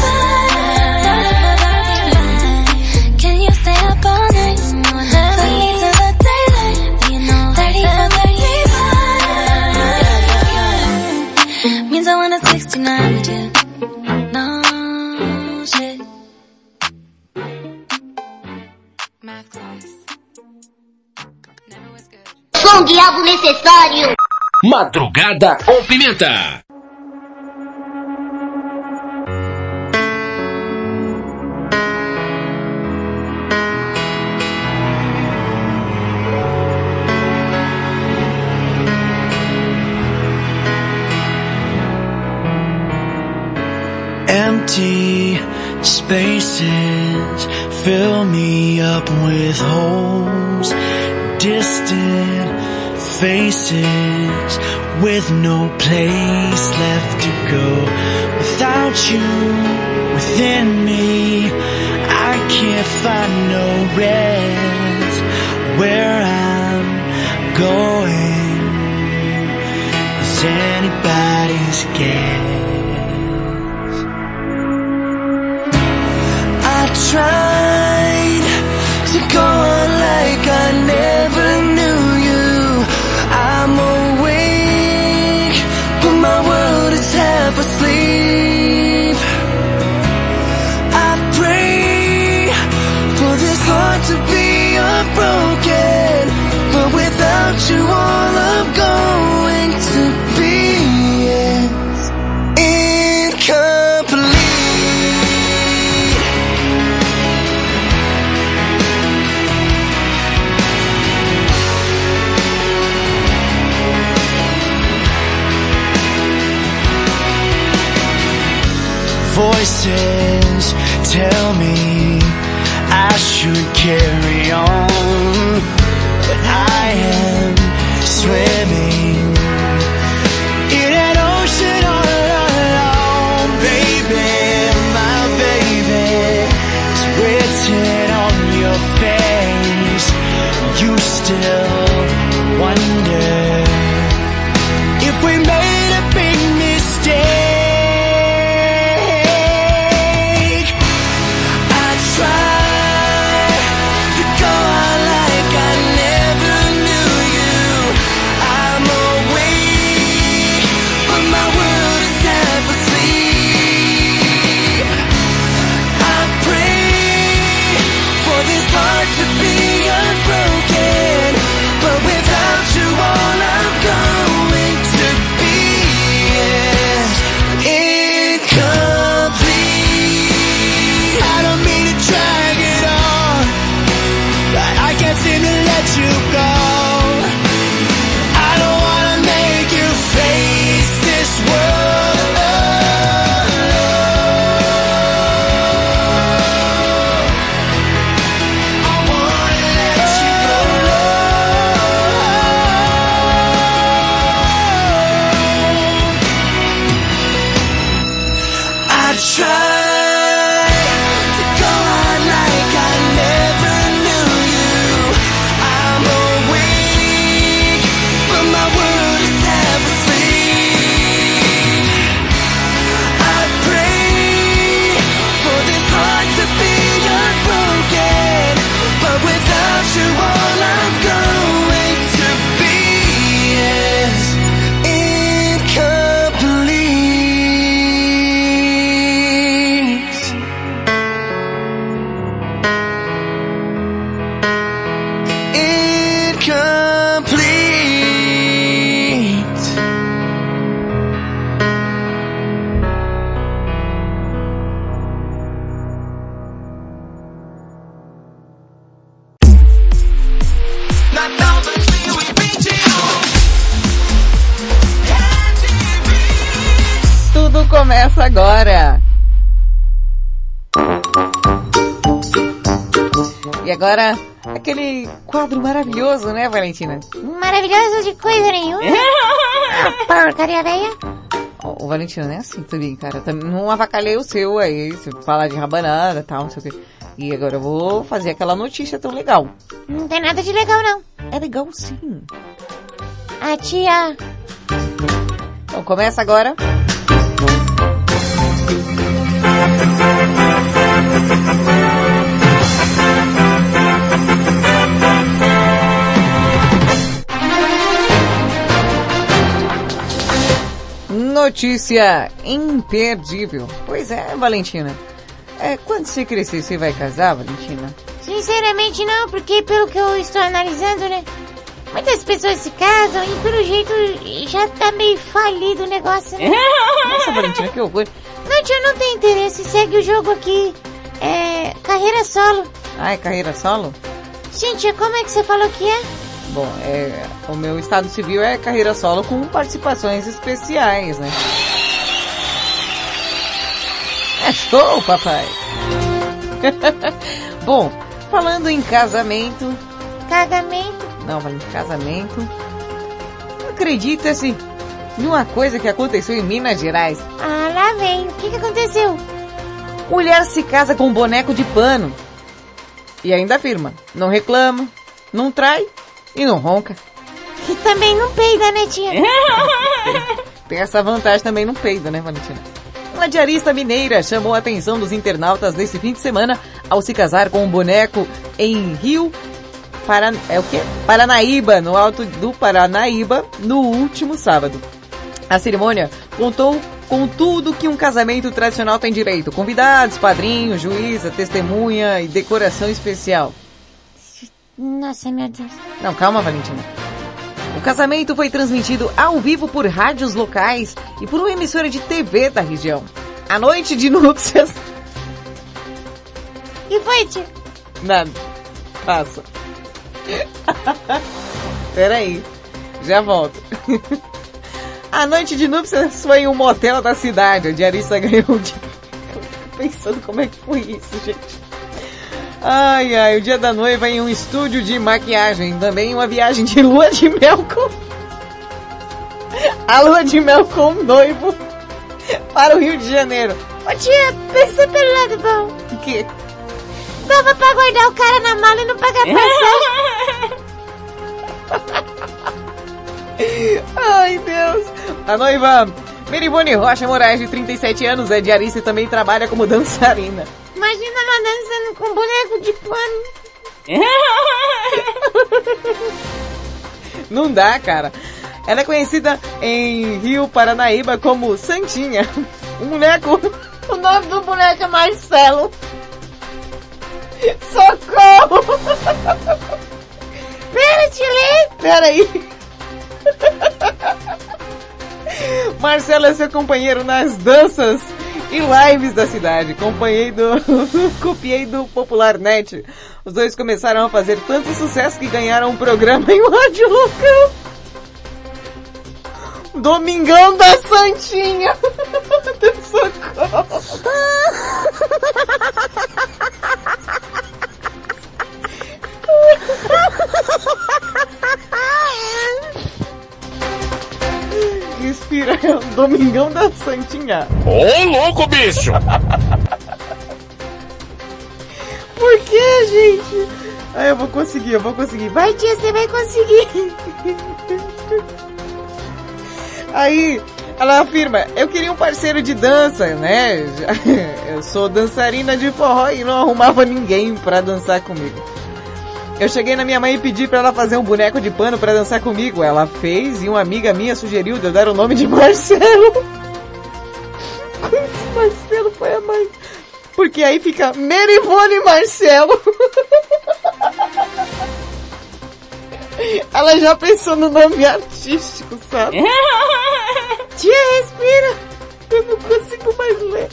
Diabo necessário. Madrugada com pimenta. Empty spaces fill me up with holes. Distant faces with no place left to go. Without you within me, I can't find no rest. Where I'm going is anybody's guess. I tried you, all I'm going to be incomplete. Voices quadro maravilhoso, né, Valentina? Maravilhoso de coisa nenhuma. Ah, Porcaria velha. O o Valentino não é assim também, cara. Não avacalhei o seu aí, você fala de rabanada e tal, não sei o quê. E agora eu vou fazer aquela notícia tão legal. Não tem nada de legal, não. É legal sim. A tia... Então começa agora. Notícia imperdível. Pois é, Valentina. É, quando você crescer, você vai casar, Valentina? Sinceramente não, porque pelo que eu estou analisando, né? Muitas pessoas se casam e pelo jeito já tá meio falido o negócio, né? <laughs> Nossa, Valentina, que horror. Não, tio, não tem interesse. Segue o jogo aqui. É... Carreira solo. Ah, é carreira solo? Tia, como é que você falou que é? Bom, é, o meu estado civil é carreira solo com participações especiais, né? É show, papai! <laughs> Bom, falando em casamento... Casamento? Não, falando em casamento... Acredita-se numa coisa que aconteceu em Minas Gerais. Ah, lá vem. O que, que aconteceu? Mulher se casa com um boneco de pano. E ainda afirma, não reclama, não trai e não ronca. Que também não peida, né, tia? <laughs> Tem essa vantagem também no peido, né, Valentina? Uma diarista mineira chamou a atenção dos internautas nesse fim de semana ao se casar com um boneco em Rio Paran... é o quê? Paranaíba, no alto do Paranaíba, no último sábado. A cerimônia contou com tudo que um casamento tradicional tem direito. Convidados, padrinhos, juíza, testemunha e decoração especial. Nossa, meu Deus. Não, calma, Valentina. O casamento foi transmitido ao vivo por rádios locais e por uma emissora de TV da região. A noite de <laughs> núpcias. E foi, tia? Nada. Passa. <laughs> Peraí. Já volto. <laughs> A noite de núpcias foi em um motel da cidade. A diarista ganhou um dia. Eu fico pensando como é que foi isso, gente. Ai, ai, o dia da noiva em um estúdio de maquiagem. Também uma viagem de lua de mel com... A lua de mel com o noivo para o Rio de Janeiro. Ô tia, pensa pelo lado bom. O quê? Dava pra guardar o cara na mala e não pagar passagem. <laughs> Ai, Deus. A noiva Merivone Rocha Moraes, de 37 anos, é diarista e também trabalha como dançarina. Imagina ela dançando com boneco de pano. <laughs> Não dá, cara. Ela é conhecida em Rio Paranaíba como Santinha. Um boneco. O nome do boneco é Marcelo. Socorro! Pera, Tilly! Pera aí. <laughs> Marcelo é seu companheiro nas danças e lives da cidade. Acompanhei do, <laughs> copiei do Popular Net. Os dois começaram a fazer tanto sucesso que ganharam um programa em rádio local. Domingão da Santinha. <laughs> Socorro. Respira, é o Domingão da Santinha. Ô, louco, bicho! <laughs> Por que, gente? Ah, eu vou conseguir, eu vou conseguir. Vai, tia, você vai conseguir. <laughs> Aí, ela afirma, eu queria um parceiro de dança, né? <laughs> Eu sou dançarina de forró e não arrumava ninguém pra dançar comigo. Eu cheguei na minha mãe e pedi pra ela fazer um boneco de pano pra dançar comigo. Ela fez e uma amiga minha sugeriu de eu dar o nome de <laughs> Marcelo. Marcelo foi a mãe? Porque aí fica Merivone Marcelo. Ela já pensou no nome artístico, sabe? <laughs> Tia, respira. Eu não consigo mais ler.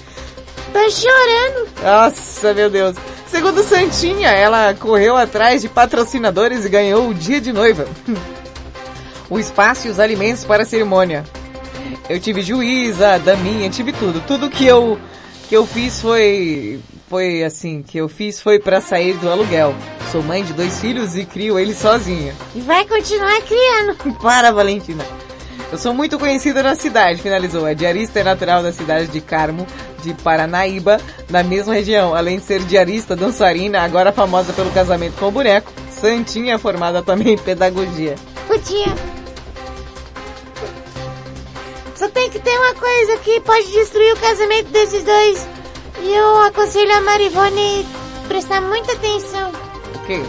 Tá chorando. Nossa, meu Deus. Segundo Santinha, ela correu atrás de patrocinadores e ganhou o dia de noiva. <laughs> o espaço e os alimentos para a cerimônia. Eu tive juíza, daminha, tive tudo. Tudo que eu que eu fiz foi foi assim, que eu fiz foi para sair do aluguel. Sou mãe de dois filhos e crio eles sozinha. E vai continuar criando. <laughs> Para, Valentina. Eu sou muito conhecida na cidade, finalizou. A diarista é natural da cidade de Carmo, de Paranaíba, na mesma região. Além de ser diarista, dançarina, agora famosa pelo casamento com o boneco, Santinha é formada também em pedagogia. Tia. Só tem que ter uma coisa que pode destruir o casamento desses dois. E eu aconselho a Marivone prestar muita atenção. O quê?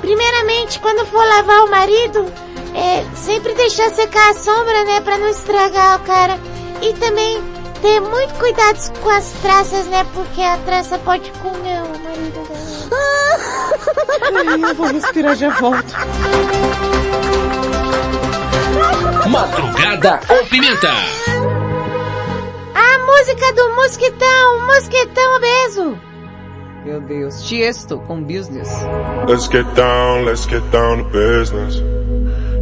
Primeiramente, quando for lavar o marido, é, sempre deixar secar a sombra, né, pra não estragar o cara. E também ter muito cuidado com as traças, né, porque a traça pode comer o marido dela. Ai, eu vou respirar, já volto. Madrugada com pimenta. A música do mosquitão, mosquitão obeso. Meu Deus, Tiesto com business. Let's get down, let's get down to business.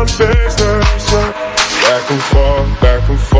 Let's get down to business. Back and forth, back and forth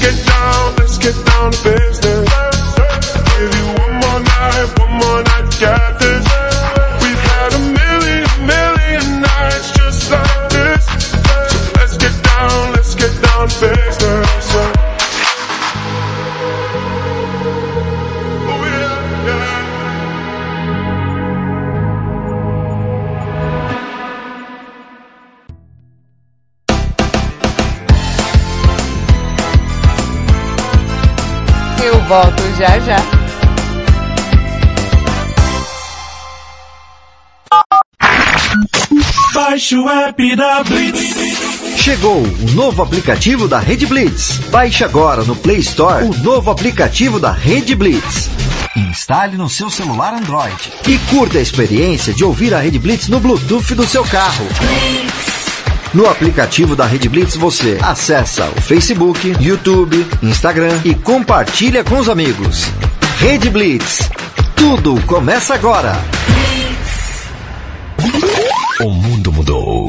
Get down, let's get down to business. Give you one more night, one more night this. Eu volto já já. Baixe o app da Blitz. Chegou o novo aplicativo da Rede Blitz. Baixe agora no Play Store o novo aplicativo da Rede Blitz. Instale no seu celular Android e curta a experiência de ouvir a Rede Blitz no Bluetooth do seu carro. No aplicativo da Rede Blitz você acessa o Facebook, YouTube, Instagram e compartilha com os amigos. Rede Blitz. Tudo começa agora. O mundo mudou.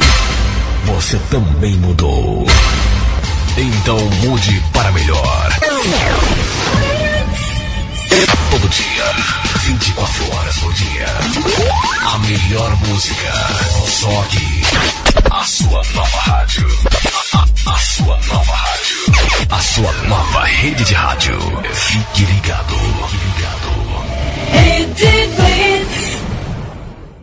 Você também mudou. Então mude para melhor. Todo dia, 24 horas por dia. A melhor música. Só aqui. A sua nova rádio. A, a- sua nova rádio. A sua nova rede de rádio. Fique ligado.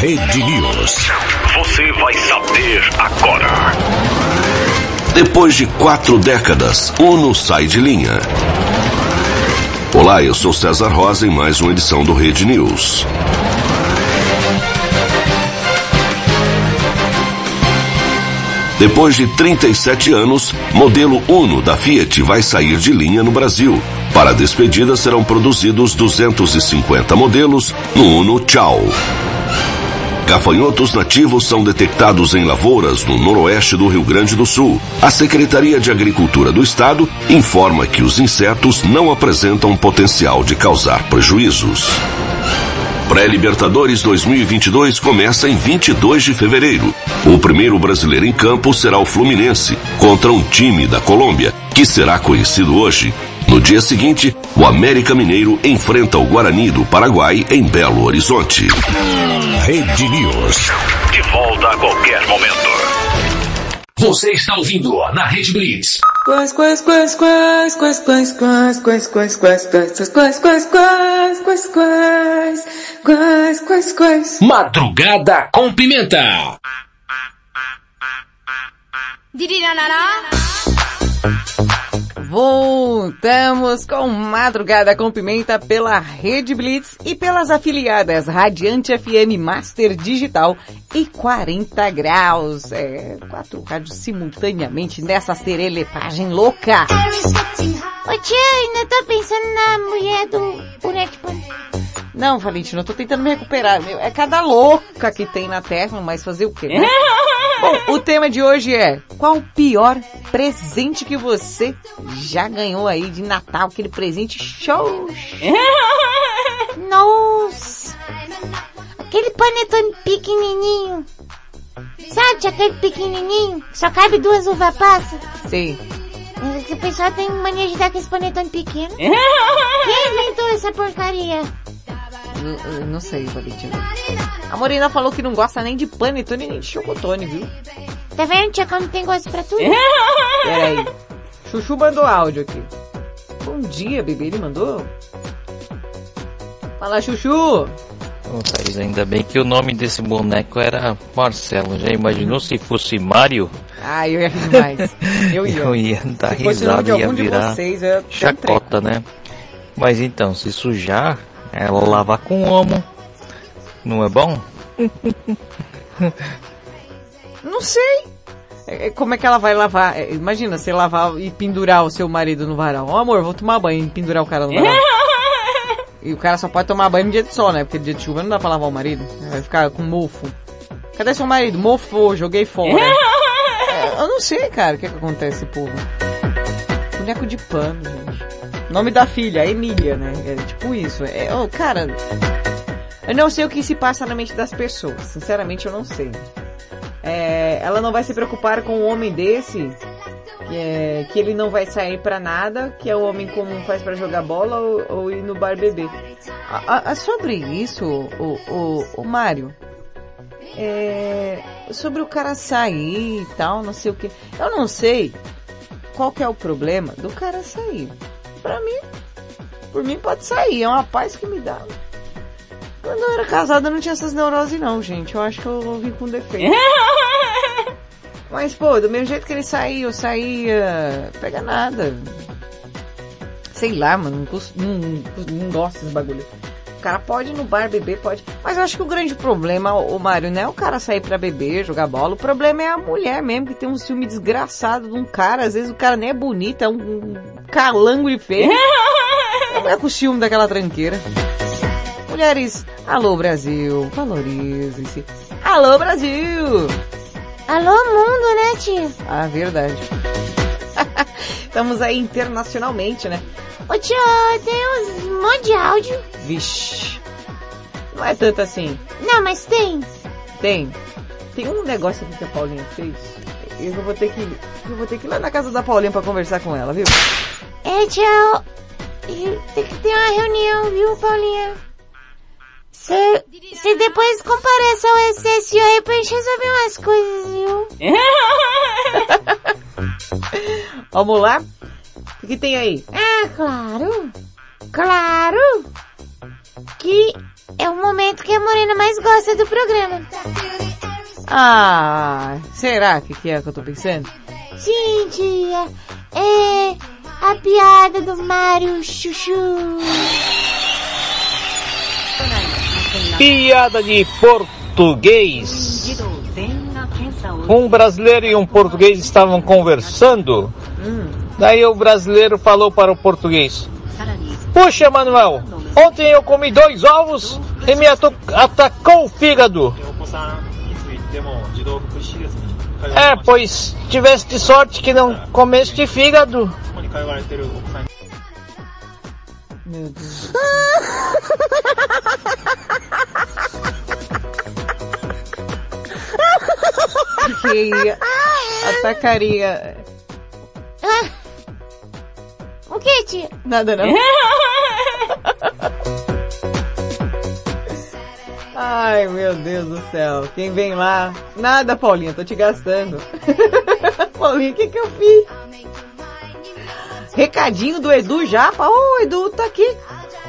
Rede News. Você vai saber agora. Depois de quatro décadas, Uno sai de linha. Olá, eu sou César Rosa em mais uma edição do Rede News. Depois de 37 anos, modelo Uno da Fiat vai sair de linha no Brasil. Para a despedida serão produzidos 250 modelos no Uno Tchau. Gafanhotos nativos são detectados em lavouras no noroeste do Rio Grande do Sul. A Secretaria de Agricultura do Estado informa que os insetos não apresentam potencial de causar prejuízos. Pré-Libertadores 2022 começa em 22 de fevereiro. O primeiro brasileiro em campo será o Fluminense, contra um time da Colômbia, que será conhecido hoje. No dia seguinte, o América Mineiro enfrenta o Guarani do Paraguai em Belo Horizonte. Rede News. De volta a qualquer momento. Você está ouvindo na Rede Blitz. Quais, quais, quais, quais, quais, quais, quais, quais, quais, quais, quais, quais, quais, quais, quais, quais, quais, quais, quais. Madrugada com pimenta. Voltamos com Madrugada com Pimenta pela Rede Blitz e pelas afiliadas Radiante FM Master Digital e 40 Graus. É, quatro rádios simultaneamente nessa serelepagem louca. Ô tia, ainda tô pensando na mulher do boneco. Não, Valentina, eu tô tentando me recuperar. meu. É cada louca que tem na Terra, mas fazer o quê? Né? <laughs> Bom, o tema de hoje é qual o pior presente que você já ganhou aí de Natal? Aquele presente show. <laughs> Nossa! Aquele panetone pequenininho. Sabe, aquele pequenininho? que Só cabe duas uva passa. Sim. O pessoal tem mania de dar com esse panetone pequeno. <laughs> Quem inventou essa porcaria? Eu não sei, Valentina. A Morena falou que não gosta nem de panetone nem de chocotone, viu? Tá vendo, tia, como tem gosto pra tudo? <laughs> Peraí. Chuchu mandou áudio aqui. Bom dia, bebê. Ele mandou? Fala, Chuchu. Ô, Thaís, ainda bem que o nome desse boneco era Marcelo. Já imaginou se fosse Mário? Ah, eu ia rir demais. <laughs> Eu ia. Eu ia dar Se o risada, ia virar vocês, chacota, né? Mas então, se sujar, ela lavar com homo. Não é bom? <laughs> Não sei. É, é, Como é que ela vai lavar? É, Imagina, você lavar e pendurar o seu marido no varal. Ó, amor, vou tomar banho e pendurar o cara no varal. <laughs> e o cara só pode tomar banho no dia de sol, né? Porque dia de chuva não dá pra lavar o marido. Vai ficar com mofo. Cadê seu marido? Mofou, joguei fora. <laughs> É, eu não sei, cara, o que, que acontece, povo. Boneco de pano, gente. Nome da filha, Emília, né? É tipo isso. É, oh, cara, eu não sei o que se passa na mente das pessoas. Sinceramente, eu não sei. É, ela não vai se preocupar com um homem desse, que, é, que ele não vai sair pra nada, que é o homem comum faz pra jogar bola ou, ou ir no bar beber. A- a- sobre isso, o, o, o Mário, é, sobre o cara sair e tal, não sei o que. Eu não sei qual que é o problema do cara sair. Pra mim, por mim pode sair, é uma paz que me dá. Quando eu era casada eu não tinha essas neuroses não, gente. Eu acho que eu vim com defeito. <laughs> Mas, pô, do mesmo jeito que ele saiu, eu saía, pega nada. Sei lá, mano, não, cus- não, não, gosto desse bagulho. O cara pode ir no bar beber, pode. Mas eu acho que o grande problema, o Mário, não é o cara sair pra beber, jogar bola. O problema é a mulher mesmo, que tem um ciúme desgraçado de um cara. Às vezes o cara nem é bonito, é um, calango de feio. Não <laughs> é com ciúme daquela tranqueira. Mulheres, alô Brasil, valorizem-se. Alô Brasil! Alô mundo, né, tia? Ah, verdade. <laughs> Estamos aí internacionalmente, né? Ô tia, tem um monte de áudio. Vixe. Não é tanto assim. Não, mas tem. Tem. Tem um negócio aqui que a Paulinha fez. Eu vou ter que. Eu vou ter que ir lá na casa da Paulinha pra conversar com ela, viu? É, eu- tem que ter uma reunião, viu, Paulinha? Você depois compareça ao SSI aí pra gente resolver umas coisas, viu? <laughs> Vamos lá? O que tem aí? Ah, claro. Claro. Que é o momento que a Morena mais gosta do programa. Ah, será que, que é que eu tô pensando? Sim, tia. É a piada do Mário Chuchu. Piada de português. Um brasileiro e um português estavam conversando. Daí o brasileiro falou para o português: Puxa, Manuel, ontem eu comi dois ovos e me atacou o fígado. É, pois tiveste sorte que não comeste fígado. Meu Deus. <laughs> atacaria. <laughs> Ah. O que, tia? Nada não. <laughs> Ai, meu Deus do céu. Quem vem lá? Nada, Paulinha, tô te gastando. <laughs> Paulinha, o que que eu fiz? Recadinho do Edu Japa. Ô, o Edu tá aqui.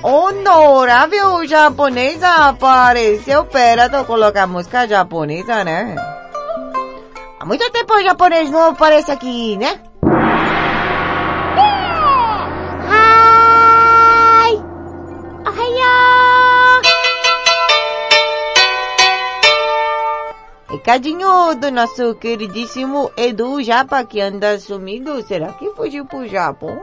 Honorável japonesa apareceu. Pera, tô colocar música japonesa, né? Há muito tempo o japonês não aparece aqui, né? Recadinho do nosso queridíssimo Edu Japa que anda sumido. Será que fugiu pro Japão?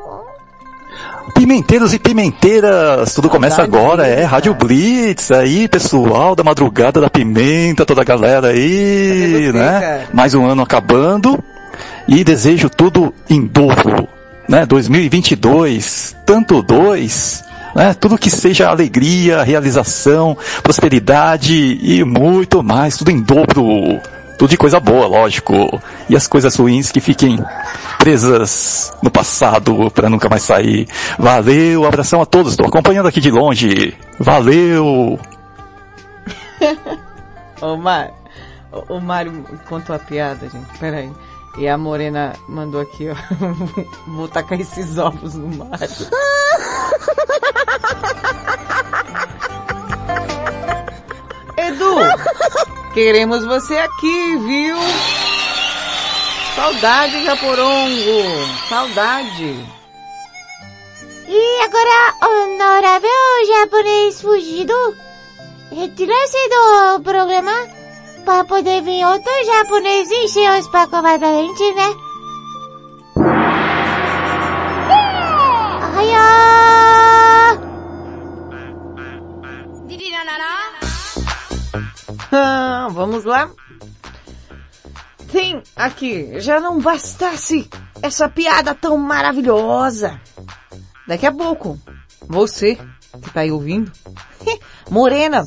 Pimenteiros e pimenteiras, tudo começa agora, é Rádio Blitz, aí pessoal da madrugada da pimenta, toda a galera aí, né? Mais um ano acabando e desejo tudo em dobro, né? 2022, tanto dois, né? Tudo que seja alegria, realização, prosperidade e muito mais, tudo em dobro. Tudo de coisa boa, lógico. E as coisas ruins que fiquem presas no passado para nunca mais sair. Valeu, abração a todos. Estou acompanhando aqui de longe. Valeu. <laughs> Ô, Mar... o- O Mário contou a piada, gente. Peraí. E a Morena mandou aqui, ó. <laughs> Vou tacar esses ovos no Mário. <laughs> Edu! Queremos você aqui, viu? Saudade, Japorongo! Saudade! E agora, honorável japonês fugido, retira-se do programa para poder vir outro japonês encher os pacos mais pra gente, né? Ai! Ah, <laughs> vamos lá. Tem aqui, já não bastasse essa piada tão maravilhosa. Daqui a pouco, você que tá aí ouvindo, <laughs> Morena,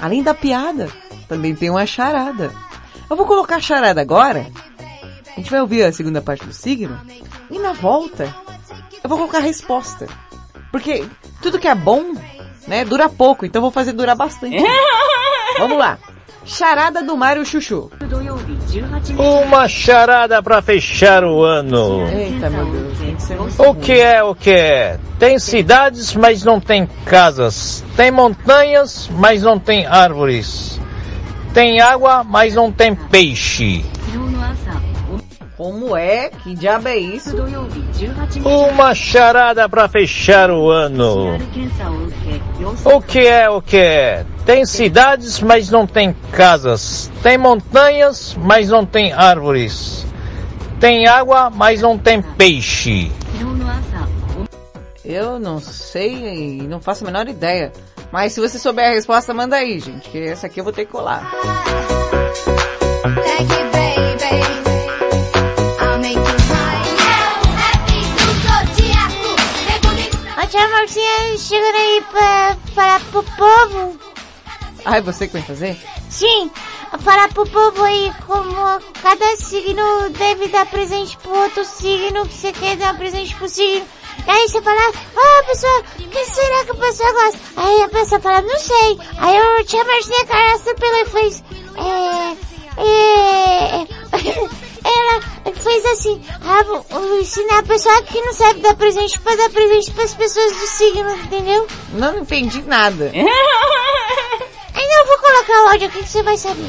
além da piada, também tem uma charada. Eu vou colocar a charada agora. A gente vai ouvir a segunda parte do signo. E na volta, eu vou colocar a resposta. Porque tudo que é bom, né, dura pouco. Então eu vou fazer durar bastante. <laughs> Vamos lá. Charada do Mário Chuchu. Uma charada para fechar o ano. Eita, meu Deus, tem que ser muito O que é o que é? Tem cidades, mas não tem casas. Tem montanhas, mas não tem árvores. Tem água, mas não tem peixe. Como é? Que diabo é isso? Uma charada para fechar o ano. O que é o que é? Tem cidades, mas não tem casas. Tem montanhas, mas não tem árvores. Tem água, mas não tem peixe. Eu não sei e não faço a menor ideia. Mas se você souber a resposta, manda aí, gente, que essa aqui eu vou ter que colar. A tia Marcinha chegando aí pra falar pro povo. Ai, você que vai fazer? Sim, falar pro povo aí como cada signo deve dar presente pro outro signo, que você quer dar presente pro signo. E aí você fala, ah pessoal, o que será que a pessoa gosta? Aí a pessoa fala, não sei. Aí eu tia Marcinha Caraça pela e fez, é, é, <laughs> ela fez assim, ah, vou- ensinar a pessoa que não sabe dar presente pra dar presente pras pessoas do signo, entendeu? Não entendi nada. <laughs> Aí eu vou colocar o áudio aqui que você vai saber.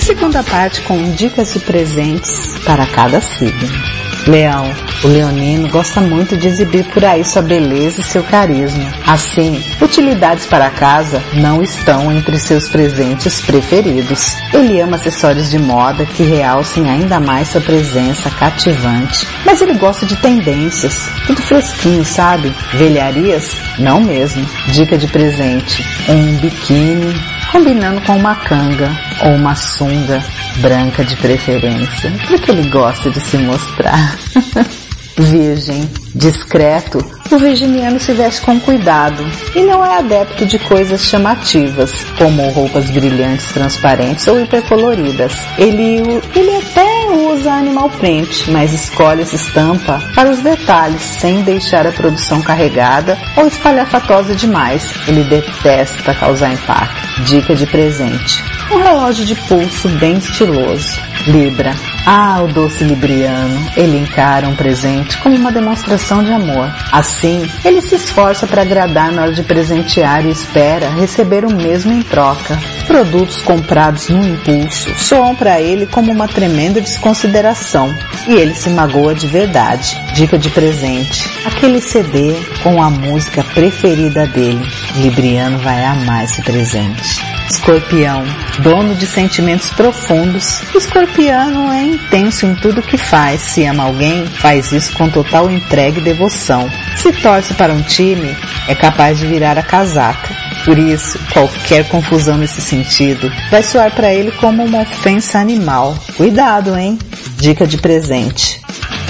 Segunda parte com dicas de presentes para cada signo. Leão. O leonino gosta muito de exibir por aí sua beleza e seu carisma. Assim, utilidades para casa não estão entre seus presentes preferidos. Ele ama acessórios de moda que realcem ainda mais sua presença cativante. Mas ele gosta de tendências, tudo fresquinho, sabe? Velharias? Não mesmo. Dica de presente: um biquíni combinando com uma canga ou uma sunga branca de preferência, porque ele gosta de se mostrar. <laughs> Virgem, discreto, o virginiano se veste com cuidado e não é adepto de coisas chamativas, como roupas brilhantes, transparentes ou hipercoloridas. Ele, ele até usa animal print, mas escolhe essa estampa para os detalhes, sem deixar a produção carregada ou espalhafatosa demais. Ele detesta causar impacto. Dica de presente. Um relógio de pulso bem estiloso. Libra. Ah, o doce libriano. Ele encara um presente como uma demonstração de amor. Assim, ele se esforça para agradar na hora de presentear e espera receber o mesmo em troca. Produtos comprados no impulso soam para ele como uma tremenda desconsideração e ele se magoa de verdade. Dica de presente: aquele CD com a música preferida dele. Libriano vai amar esse presente. Escorpião, dono de sentimentos profundos. Escorpiano é intenso em tudo que faz. Se ama alguém, faz isso com total entrega e devoção. Se torce para um time, é capaz de virar a casaca. Por isso, qualquer confusão nesse sentido vai soar para ele como uma ofensa animal. Cuidado, hein? Dica de presente: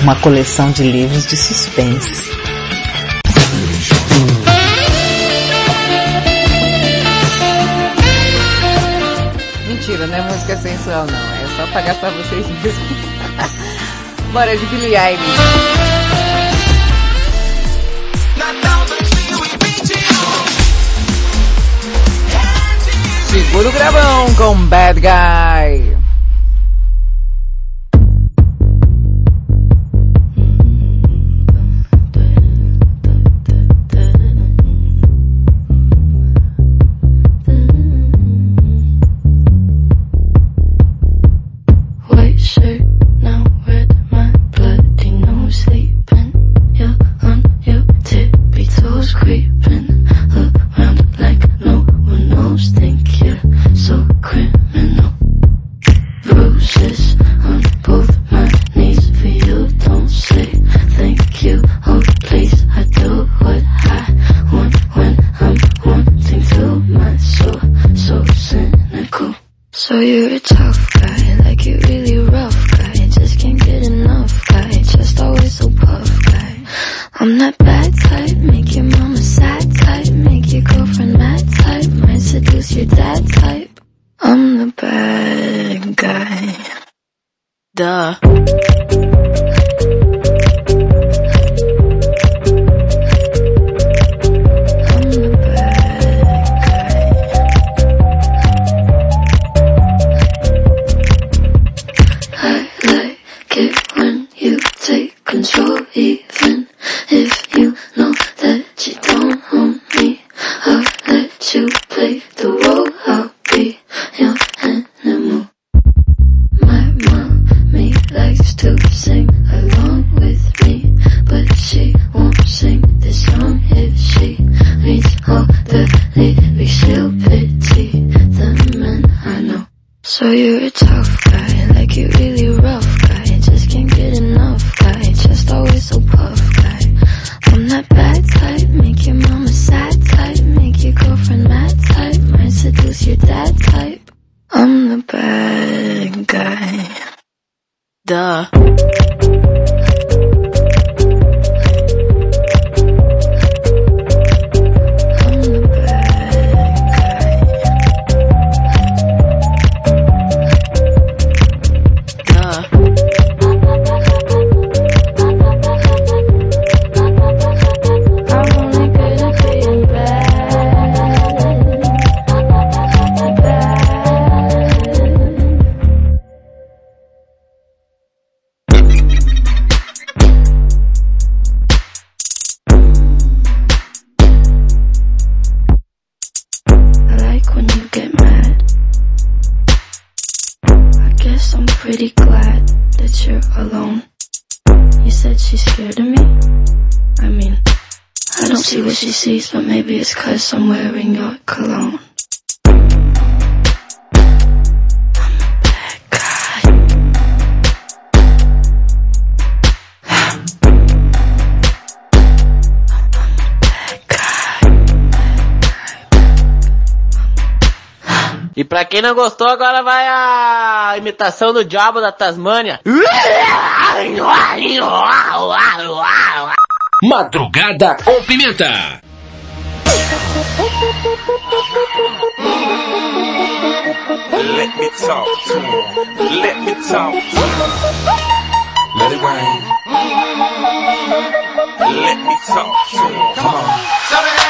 uma coleção de livros de suspense. Mentira, não é música sensual não, é só pra gastar vocês mesmo. <laughs> Bora de Billie Eilish. Segura o gravão com Bad Guy. I'm that bad type, make your mama sad type, make your girlfriend mad type, might seduce your dad type. I'm the bad guy. Duh. Quem não gostou, agora vai a imitação do diabo da Tasmânia. Madrugada com pimenta. Let me talk to him. Let me talk to him. Let it rain. Let me talk to him. Come on.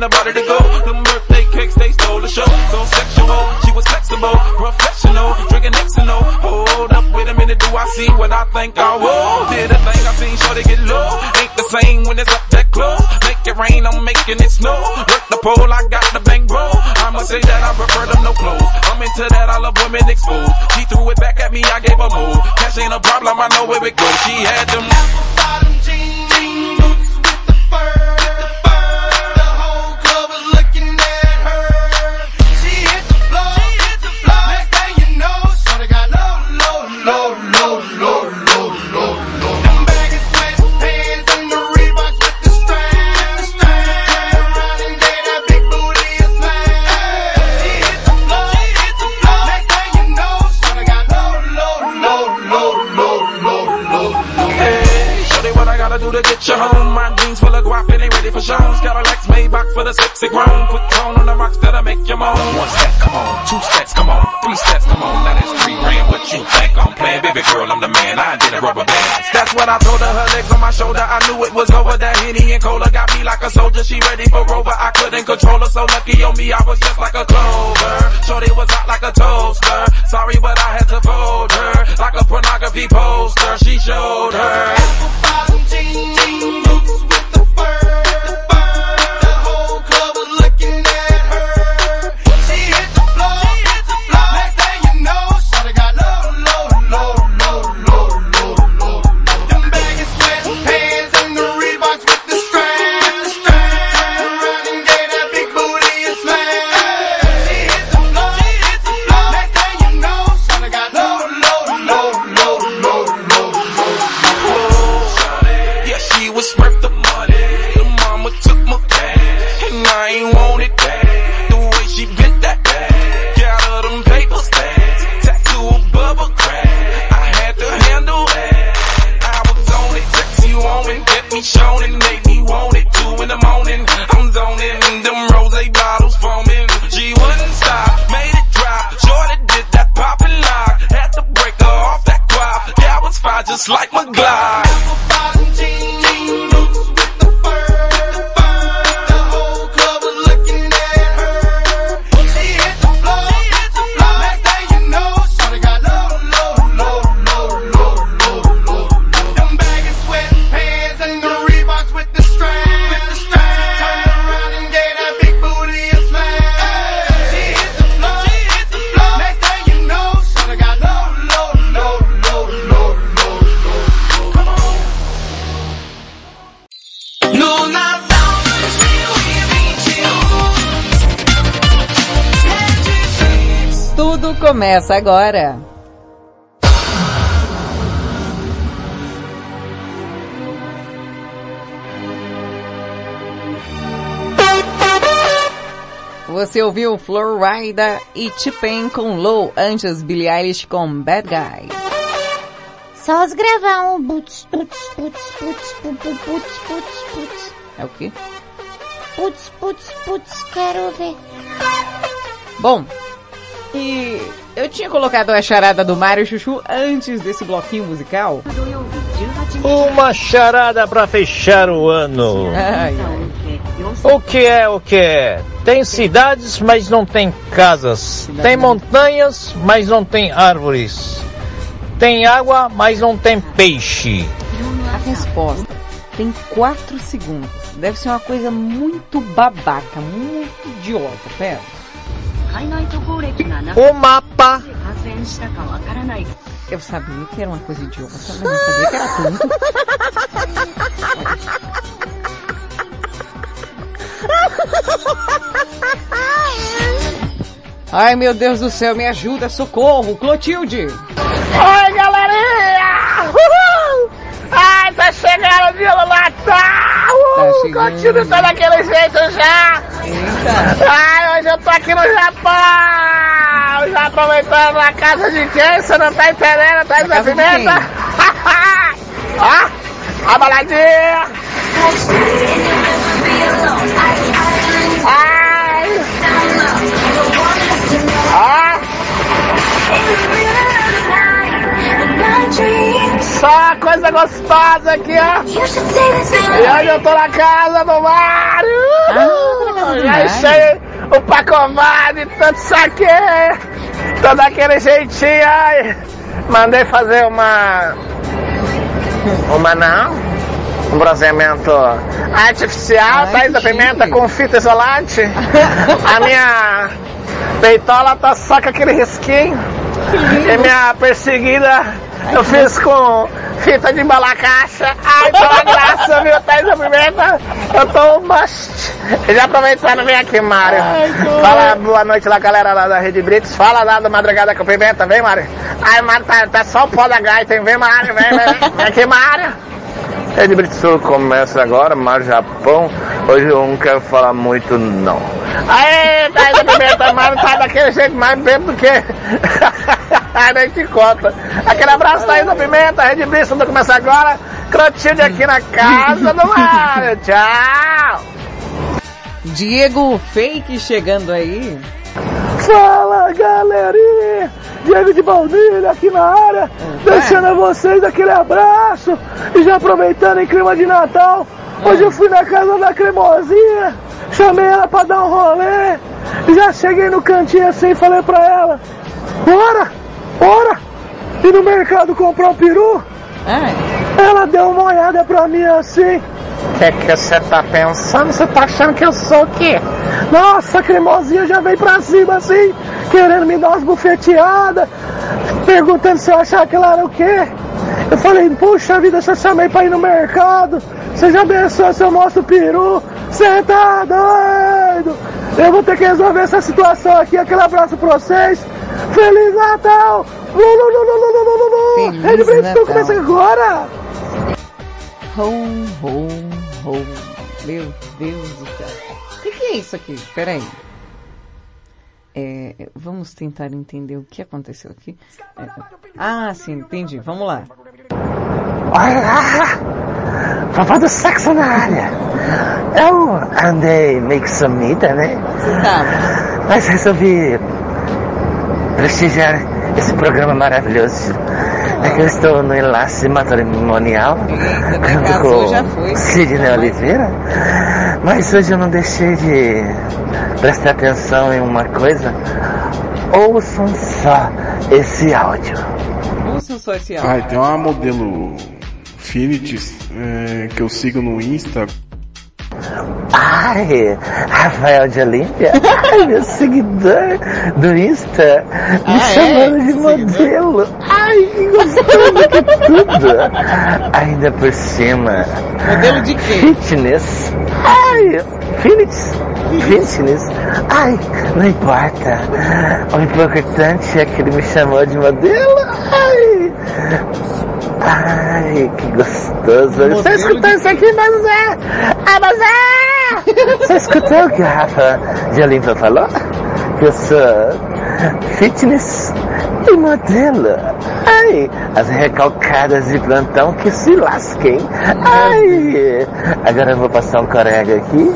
The body to go. Them birthday cakes, they stole the show. So sexual, she was flexible, professional, drinking Xano. Hold up, wait a minute, do I see what I think I will? Did a thing I seen, sure they get low. Ain't the same when it's up that close. Make it rain, I'm making it snow. Work the pole, I got the bang bro. I'ma say that I prefer them no clothes. I'm into that, I love women exposed. She threw it back at me, I gave her more. Cash ain't a problem, I know where it goes. She had them for the sexy grown. Put tone on the rocks that'll make you moan. One step, come on. Two steps, come on. Three steps, come on. Now that's three grand. What you think I'm playing? Baby girl, I'm the man. I did a rubber band. That's what I told her. Her legs on my shoulder. I knew it was over. That Henny and Cola got me like a soldier. She ready for Rover. I couldn't control her. So lucky on me, I was just like a clover. Shorty was hot like a toaster. Sorry, but I had to fold her. Like a pornography poster. She showed her. Apple bottom jeans, jean boots with the fur. Agora. Você ouviu Florida e T-Pain com Low, antes Billie Eilish com Bad Guy. Só os gravar um putz, putz, putz, putz, putz, putz, putz, putz. É o quê? Putz, putz, putz, quero ver. Bom, e eu tinha colocado a charada do Mário Chuchu antes desse bloquinho musical. Uma charada pra fechar o ano. Ai, O que é o que é? Tem cidades, mas não tem casas. Tem montanhas, mas não tem árvores. Tem água, mas não tem peixe. A resposta tem 4 segundos. Deve ser uma coisa muito babaca, muito idiota. Pera. O mapa. Eu sabia que era uma coisa idiota, mas não sabia que era tanto. <laughs> Ai meu Deus do céu, me ajuda, socorro, Clotilde! Oi, galerinha! Uhul! Ai, tá chegando o Natal! Uhul! Continua tá daquele jeito já! Ai, hoje eu tô aqui no Japão! Já aproveitando a casa de quem? Você não tá entendendo? Tá pimenta? <laughs> Ó, a baladinha! Ai! Ó! Só coisa gostosa aqui, ó. E hoje eu tô na casa do Mário. Já enchei o pacomado e tanto saque. Tô daquele jeitinho, ai. Mandei fazer uma... Uma não? Um bronzeamento artificial, Ai, Thaís que da Pimenta com fita isolante. A minha peitola tá só com aquele risquinho. E minha perseguida eu fiz com fita de embalar caixa. Ai, uma graça, viu? Thaís da Pimenta. Eu tô. E já aproveitando, vem aqui, Mário. Fala boa noite lá, galera lá da Rede Brits. Fala lá da Madrugada com Pimenta, vem, Mário. Ai, Mário, tá, tá só o pó da gaita, hein? Vem, Mário, vem, vem. Vem aqui, Mário. Rede Brits Sul começa agora, Mar Japão. Hoje eu não quero falar muito, não. Aê, Thaís da Pimenta, Mário, tá daquele jeito mais bêbado do que... <laughs> Nem te conta. Aquele abraço, Thaís da Pimenta, Rede Brits Sul começa agora. Crotilde aqui na casa do Mário. Tchau. Diego Fake chegando aí. Fala galerinha, Diego de Baunilha aqui na área, deixando a vocês aquele abraço. E já aproveitando em clima de Natal, hoje eu fui na casa da cremosinha, chamei ela pra dar um rolê, já cheguei no cantinho assim e falei pra ela, bora, bora, e no mercado comprar um peru, ela deu uma olhada pra mim assim, o que que você tá pensando? Você tá achando que eu sou o quê? Nossa, a cremosinha já veio pra cima assim, querendo me dar umas bufeteadas, perguntando se eu achava que ela era o quê. Eu falei, puxa vida, se eu chamei pra ir no mercado, você já abençoa se eu mostro o peru, você tá doido? Eu vou ter que resolver essa situação aqui, aquele abraço pra vocês. Feliz Natal! Lu, lu, lu, lu, lu, lu, lu, lu. Feliz Brito Natal. começa agora! Ho, ho, ho. Meu Deus do céu. O que, que é isso aqui? Espera aí. É, vamos tentar entender o que aconteceu aqui. É, ah, sim, entendi. Vamos lá. Olha lá! Vovó do sexo na área! Eu andei meio que sumida, né? Mas resolvi prestigiar esse programa maravilhoso. É que eu estou no enlace matrimonial <laughs> junto com. Sidney Oliveira. Mas hoje eu não deixei de prestar atenção em uma coisa. Ouçam só esse áudio. Ouçam só esse Ah, áudio. tem uma modelo Philips é, que eu sigo no Insta. Ai, Rafael de Olímpia, <laughs> ai, meu seguidor do Insta, me Ah, chamando é? de modelo. Ai, que gostoso que tudo. Ainda por cima. Modelo de quê? Fitness. Ai, fitness. Fitness. Ai, não importa. O importante é que ele me chamou de modelo. Ai. Ai, que gostoso. Você escutou de isso aqui, Mazé? Ah, Mazé! Você escutou o que a Rafa de Olímpia falou? Que eu sou fitness e modelo. Ai, as recalcadas de plantão que se lasquem. Ai, agora eu vou passar um corega aqui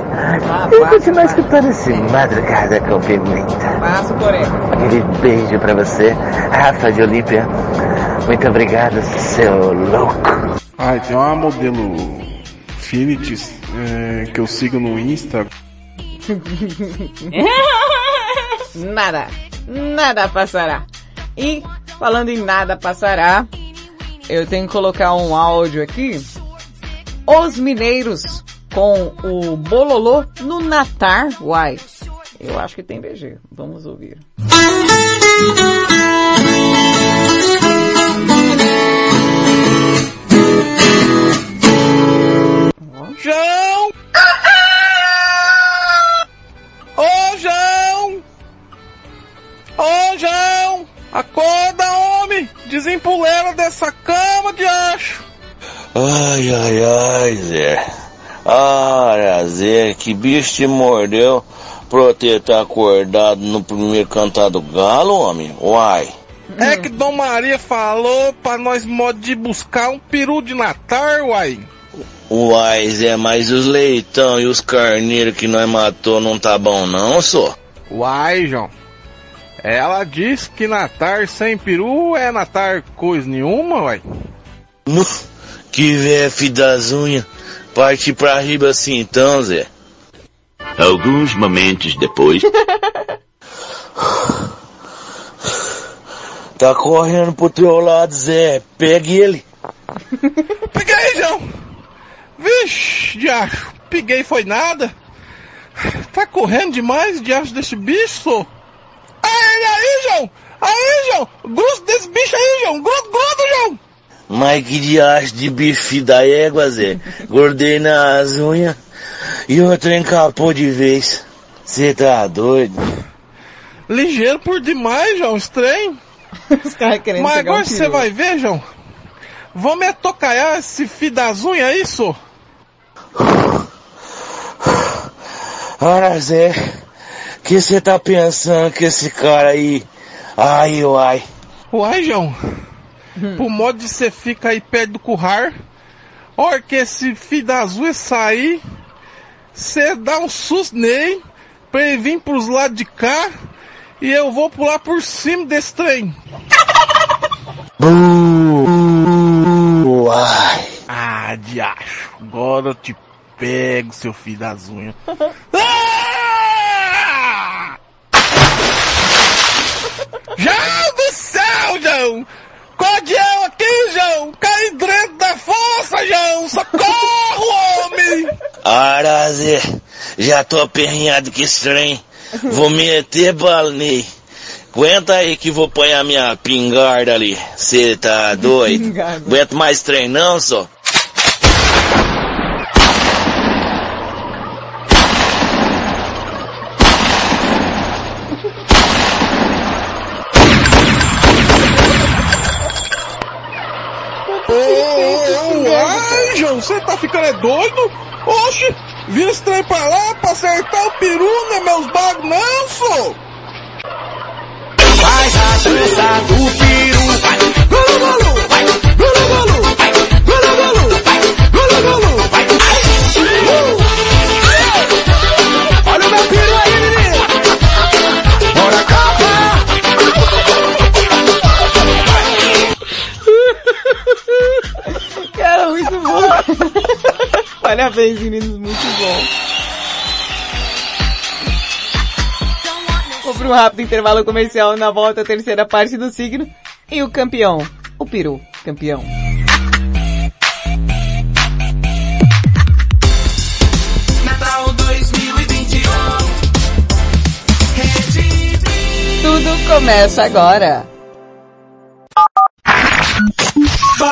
e continuar escutando esse madrugada com pimenta. Passa o coreia. Aquele beijo pra você, Rafa de Olímpia. Muito obrigado, seu louco. Ah, tem uma modelo Finitis é, que eu sigo no Insta. <laughs> nada, nada passará. E falando em nada passará, eu tenho que colocar um áudio aqui. Os mineiros com o bololô no Natar. Uai, eu acho que tem BG. Vamos ouvir. <laughs> João! <laughs> Ô, João! Ô, João! Acorda, homem! Desempuleira dessa cama de acho! Ai, ai, ai, Zé. Ah, Zé, que bicho te mordeu pra eu ter tá acordado no primeiro cantar do galo, homem? Uai. É que Dom Maria falou pra nós modo de buscar um peru de Natal, uai. Uai, Zé, mas os leitão e os carneiros que nós matou não tá bom não, só? Uai, João. Ela disse que Natal sem peru é Natal coisa nenhuma, uai. Que filho das unhas. Partir pra riba assim então, Zé. Alguns momentos depois. Tá correndo pro teu lado, Zé. Pegue ele. Peguei, João! Vixe, diacho, peguei foi nada. Tá correndo demais, diacho desse bicho. Aí, aí, João! Aí, João! Grudo desse bicho aí, João! Grudo, grudo, João! Mas que diacho de bife da égua, Zé. Gordei nas unhas e o trem capou de vez. Cê tá doido? Ligeiro por demais, João, estranho. <laughs> Os caras querendo Mas agora você vai ver, João. Vamos atocaiar esse fio das unhas aí, sô. Ora, Zé, que você tá pensando que esse cara aí... Ai, uai. Uai, João. Pro modo de você fica aí perto do currar. Hora que esse fio das unhas sair, você dá um susto nele, pra ele vir pros lados de cá, e eu vou pular por cima desse trem. Uai. Ah, diacho. Agora eu te pego, seu filho das unhas. <laughs> João do céu, João! Cordial aqui, João! Caí dentro da fossa, João! Socorro, homem! Ora, Zé, já tô aperreado com esse trem. Vou meter bala nele. Aguenta aí que vou pôr a minha pingarda ali. Cê tá doido? <laughs> Aguento mais trem não, só? Ô, João, você tá ficando é doido? Oxe, vira esse trem pra lá pra acertar o peru, né, meus bagos, não, sou! Faz a dança do peru, vai, gulu gulu, vai, gulu gulu, muito bom. <laughs> Parabéns, meninos, muito bom. Vou para um rápido intervalo comercial na volta, à terceira parte do signo. E o campeão, o peru, campeão. Tudo começa agora.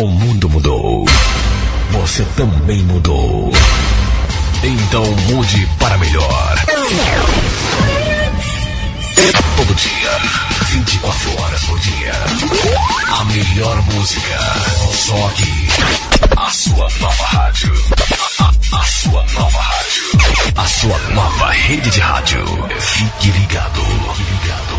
O mundo mudou. Você também mudou. Então mude para melhor. Todo dia, 24 horas por dia. A melhor música. Só aqui. A sua nova rádio. A, a- a sua nova rádio. A sua nova rede de rádio. Fique ligado. Fique ligado.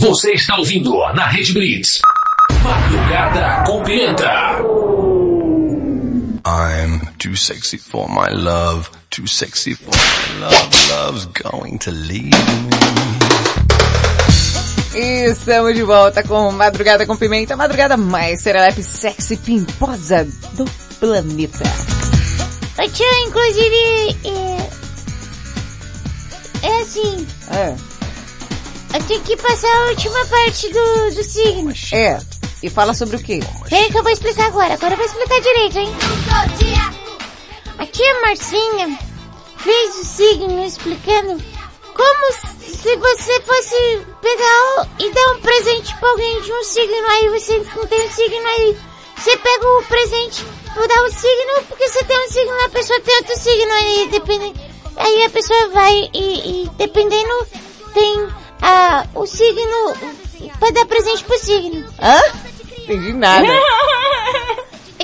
Você está ouvindo na Rede Blitz. Madrugada com Pimenta. I'm too sexy for my love, too sexy for my love. Love's going to leave me. E estamos de volta com Madrugada com Pimenta, a madrugada mais serelepe sexy pimposa do planeta. Tio, inclusive, é... É assim, É, eu tenho que passar a última parte do, do signo. é. E fala sobre o quê? Peraí que eu vou explicar agora, agora eu vou explicar direito, hein? A tia Marcinha fez o signo explicando como se você fosse pegar e dar um presente pra alguém de um signo, aí você não tem um signo aí. Você pega o presente pra dar um signo, porque você tem um signo, a pessoa tem outro signo aí, dependendo. Aí a pessoa vai e, e dependendo, tem ah, o signo pra dar presente pro signo. Hã? Entendi nada. <laughs>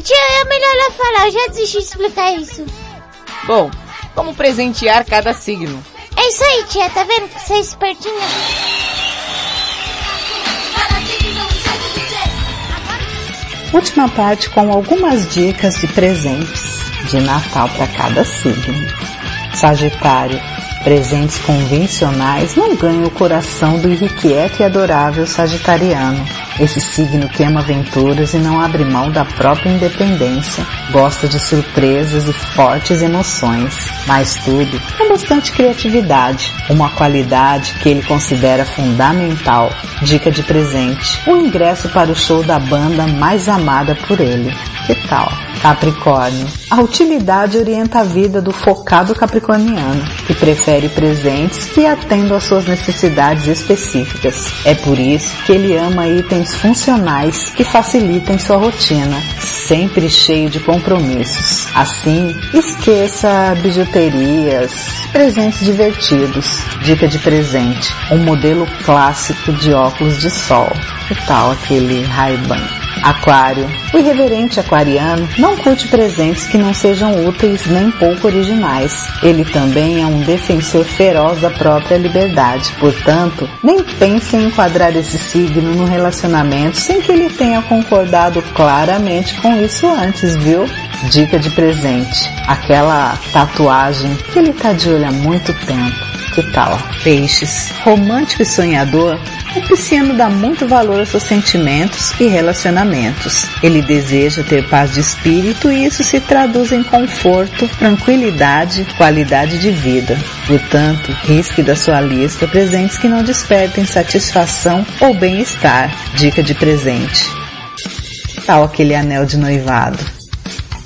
Tia, é melhor ela falar, eu já desisti de explicar isso. Bom, como presentear cada signo? É isso aí, tia, tá vendo que você é espertinha? Última parte com algumas dicas de presentes de Natal para cada signo. Sagitário, presentes convencionais não ganham o coração do irrequieto e adorável sagitariano. Esse signo que ama aventuras e não abre mão da própria independência, gosta de surpresas e fortes emoções, mas tudo com bastante criatividade, uma qualidade que ele considera fundamental. Dica de presente: o ingresso para o show da banda mais amada por ele. Que tal? Capricórnio. A utilidade orienta a vida do focado capricorniano, que prefere presentes que atendam às suas necessidades específicas. É por isso que ele ama itens funcionais que facilitem sua rotina, sempre cheio de compromissos. Assim, esqueça bijuterias, presentes divertidos. Dica de presente: um modelo clássico de óculos de sol. Que tal aquele Ray-Ban? Aquário. O irreverente aquariano não curte presentes que não sejam úteis nem pouco originais. Ele também é um defensor feroz da própria liberdade. Portanto, nem pense em enquadrar esse signo no relacionamento sem que ele tenha concordado claramente com isso antes, viu? Dica de presente. Aquela tatuagem que ele tá de olho há muito tempo. Que tal? Peixes. Romântico e sonhador, o pisciano dá muito valor aos seus sentimentos e relacionamentos. Ele deseja ter paz de espírito e isso se traduz em conforto, tranquilidade, qualidade de vida. Portanto, risque da sua lista presentes que não despertem satisfação ou bem-estar. Dica de presente. Tal aquele anel de noivado.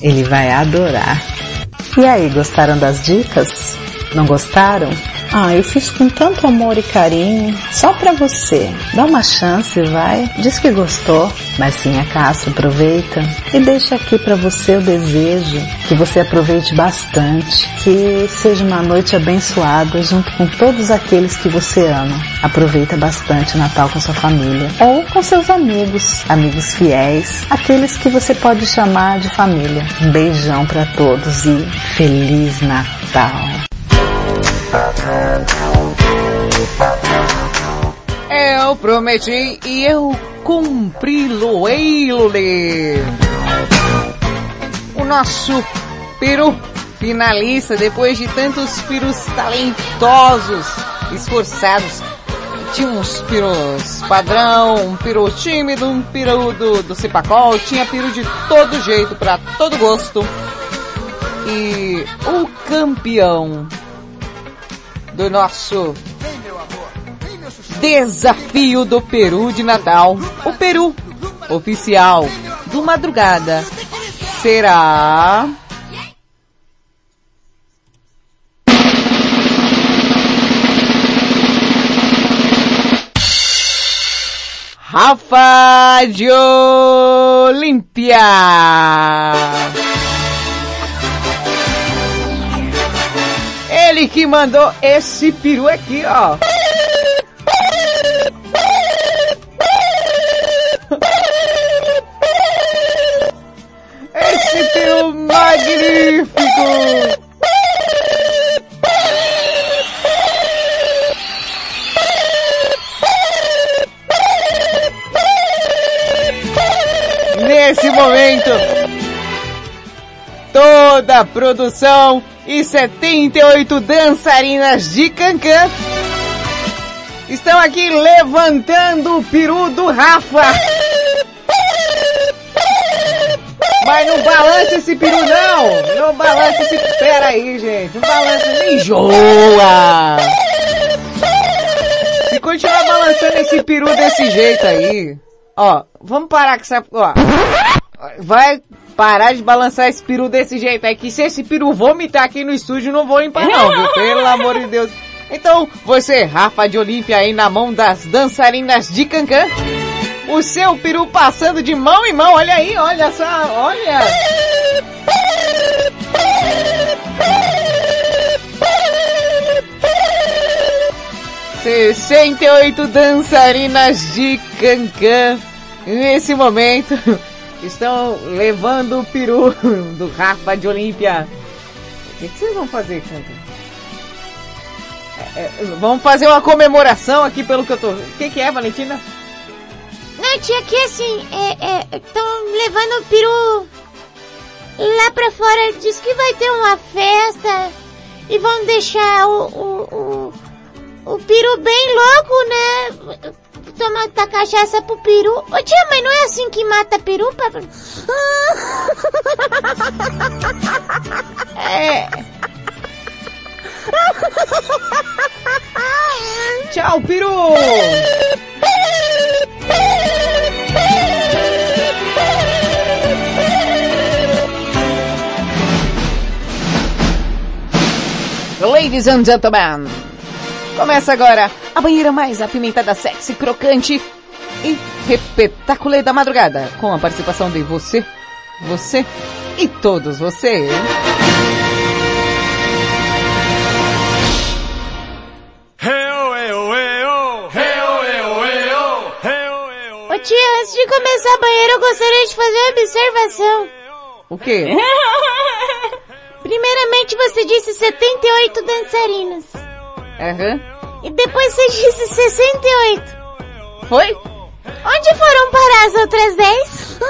Ele vai adorar. E aí, gostaram das dicas? Não gostaram? Ah, eu fiz com tanto amor e carinho, só pra você. Dá uma chance, vai. Diz que gostou. Marcinha Castro aproveita e deixa aqui pra você o desejo que você aproveite bastante, que seja uma noite abençoada junto com todos aqueles que você ama. Aproveita bastante o Natal com sua família ou com seus amigos, amigos fiéis, aqueles que você pode chamar de família. Um beijão pra todos e feliz Natal. Eu prometi e eu cumpri Lueilule. O nosso peru finalista depois de tantos perus talentosos, esforçados. Tinha uns perus padrão, um peru tímido, um peru do, do Cipacol, tinha peru de todo jeito, para todo gosto. E o campeão do nosso Desafio do Peru de Natal. O Peru oficial do Madrugada será Rafa de Olímpia. Ele que mandou esse peru aqui, ó. Esse peru magnífico! Nesse momento, toda a produção e 78 dançarinas de Cancan estão aqui levantando o peru do Rafa. Mas não balança esse peru não! Não balança esse... Pera aí, gente. Não balança enjoa! Se continuar balançando esse peru desse jeito aí... Ó, vamos parar com essa... Ó, vai parar de balançar esse peru desse jeito aí, que se esse peru vomitar aqui no estúdio, não vou limpar não, viu? <laughs> Pelo amor de Deus. Então, você, Rafa de Olímpia aí na mão das dançarinas de Cancan. O seu peru passando de mão em mão, olha aí, olha só, olha. Sessenta e oito dançarinas de Cancan nesse momento estão levando o peru <laughs> do Rafa de Olímpia. O que, que vocês vão fazer, Cancan? É, é, vamos fazer uma comemoração aqui pelo que eu tô. O que, que é, Valentina? Não, tia, que assim, é, estão levando o peru lá pra fora. Diz que vai ter uma festa e vão deixar o, o, o, o peru bem louco, né? Tomar tá cachaça pro peru. Ô tia, mas não é assim que mata peru, papai? <laughs> É. Tchau, peru! Ladies and gentlemen, começa agora a banheira mais apimentada, sexy, crocante e repetaculê da madrugada, com a participação de você, você e todos vocês. Ô tia, antes de começar a banheira, eu gostaria de fazer uma observação. O quê? <laughs> Primeiramente você disse 78 dançarinas. Aham. E depois você disse 68. Foi? Onde foram parar as outras 10?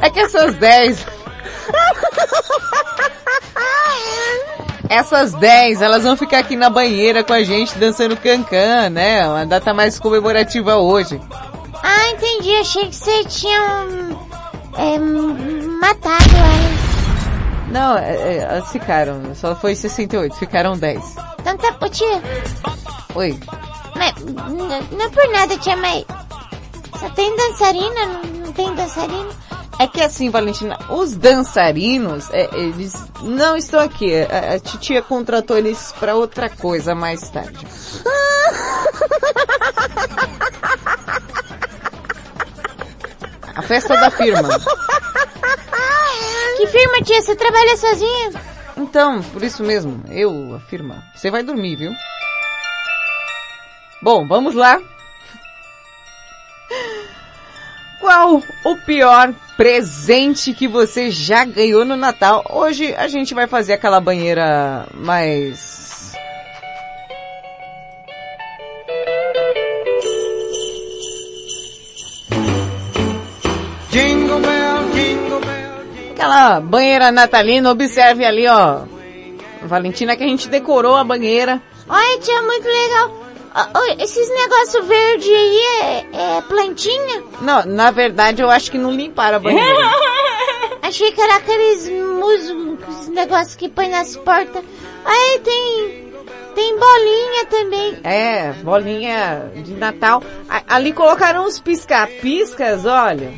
É que essas 10... Essas 10, elas vão ficar aqui na banheira com a gente dançando cancan, né? Uma data mais comemorativa hoje. Ah, entendi. Achei que você tinha hum, é, matado elas. Não, é, é, elas ficaram. Só foi 68, ficaram 10. Então tá, ô tia. Oi. Mas, não é por nada, tia, mas... Só tem dançarina? Não, não tem dançarina? É que assim, Valentina, os dançarinos, é, eles não estão aqui. A, a titia contratou eles pra outra coisa mais tarde. <laughs> A festa da firma. Que firma, tia? Você trabalha sozinha? Então, por isso mesmo, eu, a firma. Você vai dormir, viu? Bom, vamos lá. Qual o pior presente que você já ganhou no Natal? Hoje a gente vai fazer aquela banheira mais... Aquela banheira natalina, observe ali, ó. Valentina, que a gente decorou a banheira. Olha, tia, muito legal. Esses negócios verdes aí é, é plantinha? Não, na verdade eu acho que não limparam a banheira. <laughs> Achei que era aqueles musgos, negócios que põe nas portas. Aí tem, tem bolinha também. É, bolinha de Natal. A- ali colocaram uns pisca-piscas, olha.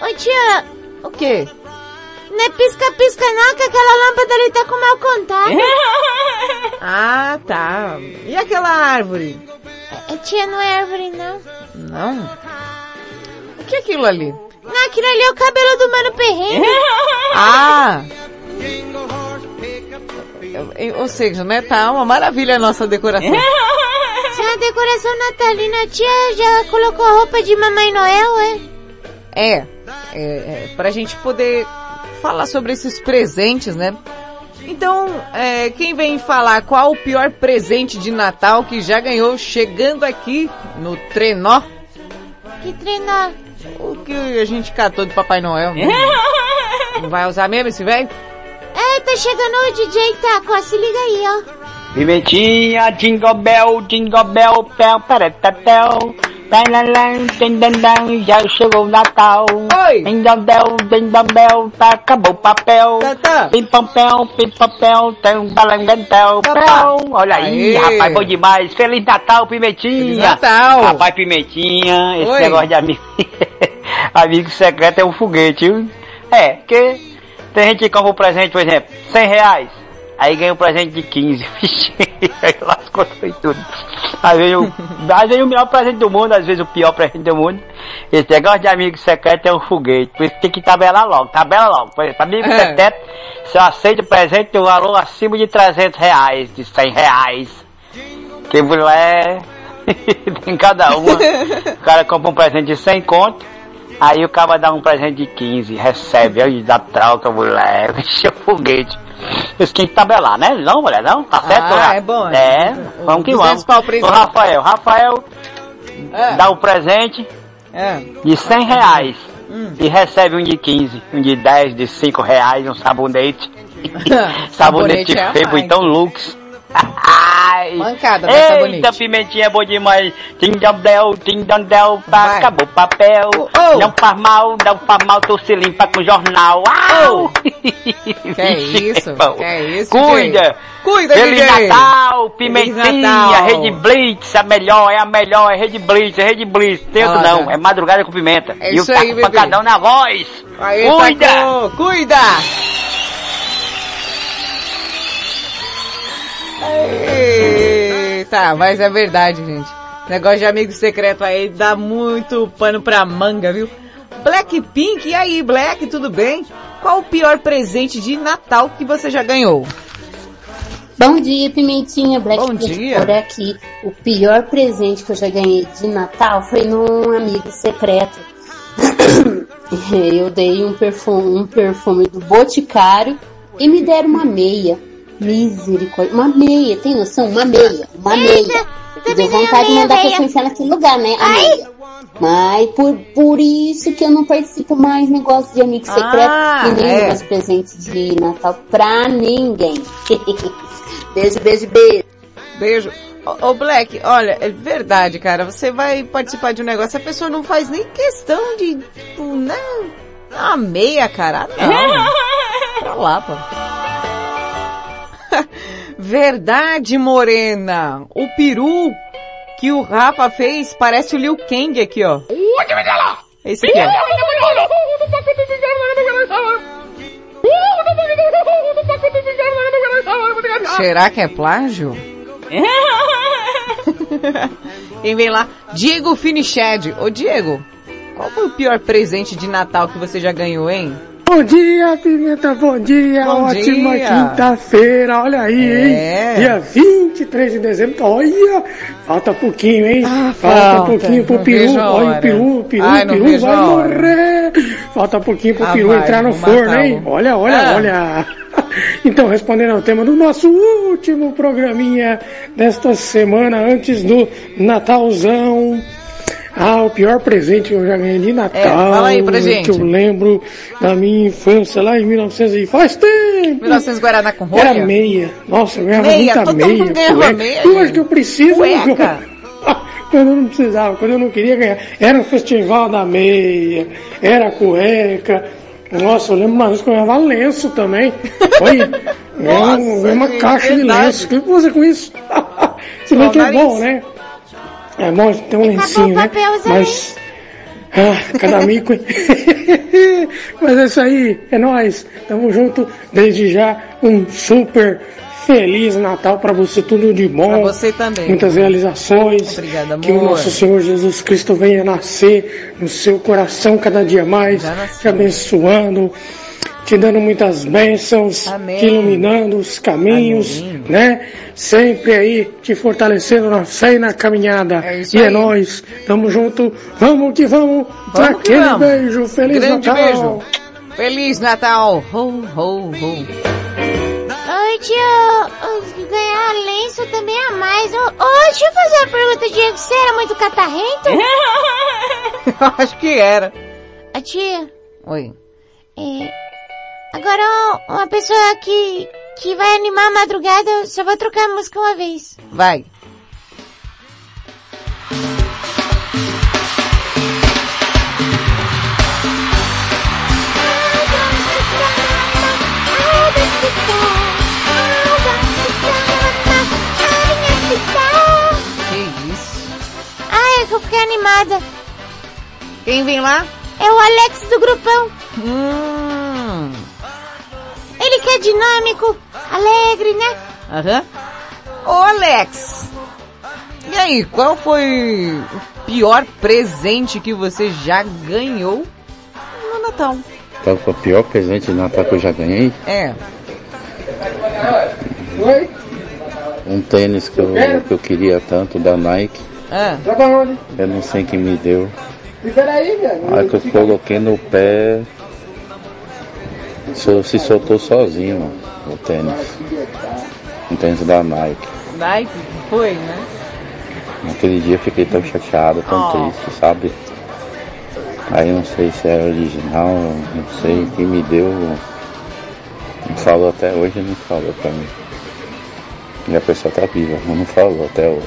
Ô tia, O quê? Não é pisca-pisca não, que aquela lâmpada ali tá com mal contato. <laughs> Ah, tá. E aquela árvore? É, tia, não é árvore não. Não? O que é aquilo ali? Não, aquilo ali é o cabelo do Mano Perrengue. <laughs> Ah! Ou seja, né? Tá uma maravilha a nossa decoração. Isso é uma decoração natalina. A tia já colocou a roupa de Mamãe Noel, é? É, é, é pra gente poder falar sobre esses presentes, né? Então, é, quem vem falar qual o pior presente de Natal que já ganhou chegando aqui no trenó? Que treinar. O que a gente catou do Papai Noel? <laughs> Não vai usar mesmo esse velho? É, tá chegando o DJ Taco, se liga aí, ó. Pimentinha, jingle bell, jingle bell, pel, peretetel. Já chegou o Natal. Oi! Dendandel, dendambel, tá, acabou o papel. Pim pam pel, pim pam pel, tem um balangantel. Olha aí, Aê. rapaz, bom demais. Feliz Natal, Pimentinha. Feliz Natal. Rapaz, Pimentinha, esse Oi. negócio de amigo, amigo secreto é um foguete, viu? É, porque tem gente que compra um presente, por exemplo, 100 reais. Aí ganha um presente de 15. <laughs> Vixe, aí lascou foi tudo. Às vezes, o, às vezes o melhor presente do mundo, às vezes o pior presente do mundo. Esse negócio de amigo secreto é um foguete. Por isso tem que tabelar logo, tabela logo. Por exemplo, amigo É. secreto, se eu aceito presente do valor acima de 300 reais, de 100 reais. Que mulher <laughs> tem cada uma. O cara compra um presente de 100 conto. Aí o cara dá um presente de 15, recebe, aí dá troca, mulher, é foguete. Isso tem que tabelar, né? Não, mulher, não? Tá certo? Ah, é bom, É, é. vamos que 200 vamos. pau O. Rafael, Rafael É. dá o presente É. de 100 reais Hum. e recebe um de 15, um de 10, de 5 reais, um sabonete. <laughs> sabonete Sabonete é mais. então Lux. Ai. Mancada, né, Eita, sabonete? pimentinha é bom demais. Tindandel, tindandel, Vai. acabou o papel. oh. Não faz mal, não faz mal, tu se limpa com jornal. Au! Que é <laughs> isso? Que é isso, Cuida! DJ? Cuida, Feliz DJ! Natal, Feliz pimentinha, Natal. Rede Blitz, a melhor, é a melhor, é Rede Blitz, é Rede Blitz. Olha. não, é madrugada com pimenta. É e o isso aí, taco bebê. pancadão na voz. Aí, Cuida! Taco, cuida! Eita, mas é verdade, gente. Negócio de amigo secreto aí dá muito pano pra manga, viu? Blackpink, e aí, Black, tudo bem? Qual o pior presente de Natal que você já ganhou? Bom dia, Pimentinha. Black Bom dia. Por aqui. O pior presente que eu já ganhei de Natal foi num amigo secreto. <coughs> eu dei um perfume, um perfume do Boticário e me deram uma meia. Misericórdia. Uma meia, tem noção? Uma meia. Uma meia. Deu vontade de mandar a pessoa enfiar naquele lugar, né? A meia. Mas por, por isso que eu não participo mais negócio de amigo secreto Ah, e nem é. mais presente de Natal pra ninguém. <laughs> beijo, beijo, beijo. Beijo. Ô, ô, Black, olha, é verdade, cara. Você vai participar de um negócio, a pessoa não faz nem questão de, tipo, não, uma meia, cara. Ah, Não. <laughs> pra lá, pô. <laughs> Verdade, Morena. O peru que o Rafa fez parece o Liu Kang aqui, ó. Esse aqui, ó. Será que é plágio? <laughs> Quem vem lá? Diego Finiched. Ô Diego, qual foi o pior presente de Natal que você já ganhou, hein? Bom dia, Pimenta, bom dia, Bom ótima quinta-feira, olha aí, É. hein? Dia 23 de dezembro, olha, falta pouquinho, hein? falta, falta, pouquinho pro não peru, olha o peru, o peru, Ai, o peru vai morrer. Falta pouquinho pro Ah, peru vai, entrar no forno, matar hein? Olha, olha, Ah. olha. <laughs> Então, respondendo ao tema do nosso último programinha desta semana, antes do Natalzão. Ah, o pior presente que eu já ganhei de Natal. É, fala aí pra gente. Que eu lembro da minha infância lá em 1900 e faz tempo. 1900 Guaraná com rolha? Era meia. Nossa, eu ganhava Meia? muita Todo meia. mundo ganhava meia, Eu gente. acho que eu preciso. Cueca. <laughs> Quando eu não precisava, quando eu não queria ganhar. Era o festival da meia, era cueca. Nossa, eu lembro uma vez que eu ganhava lenço também. <laughs> Olha, ganhei uma caixa de lenço. O que você com isso? <laughs> Se bem que é bom, né? É bom ter um lencinho, né? Mas <laughs> ah, cada mico, hein? <laughs> Mas é isso aí, é nóis. Tamo junto. Desde já, um super feliz Natal pra você, tudo de bom. Pra você também. Muitas realizações. Obrigada, Que o amor. nosso Senhor Jesus Cristo venha nascer no seu coração cada dia mais, te abençoando, te dando muitas bênçãos, Amém. te iluminando os caminhos, né? Sempre aí te fortalecendo na fé e na caminhada. isso e é aí. nóis, tamo junto, vamos que vamos, Vamos que aquele vamos. beijo, feliz Grande Natal. beijo. Feliz Natal. Ho, ho, ho. Oi, tio. Ganhar lenço também é a mais. Ô, ô, deixa eu fazer uma pergunta, Diego. Você era muito catarrento? <laughs> Eu acho que era. A tia, Oi. é, agora uma pessoa que, que vai animar a madrugada, eu só vou trocar a música uma vez. Vai. Que isso? Ah, é que eu fiquei animada. Quem vem lá? É o Alex do grupão. Hum. Que é dinâmico, alegre, né? Aham. Ô Alex. E aí, qual foi o pior presente que você já ganhou no Natal? Qual foi o pior presente de Natal que eu já ganhei? É. Um tênis que eu, que eu queria tanto da Nike. Ah. Eu não sei quem me deu. Espera aí, velho. Aí que eu coloquei no pé. Se, se soltou sozinho mano, o tênis. Um tênis da Nike. Nike, foi, né? Naquele dia eu fiquei tão chateado, tão Oh. triste, sabe? Aí não sei se é original, não sei quem me deu. Não falou até hoje, não falou pra mim. E a pessoa tá viva, mas não falou até hoje.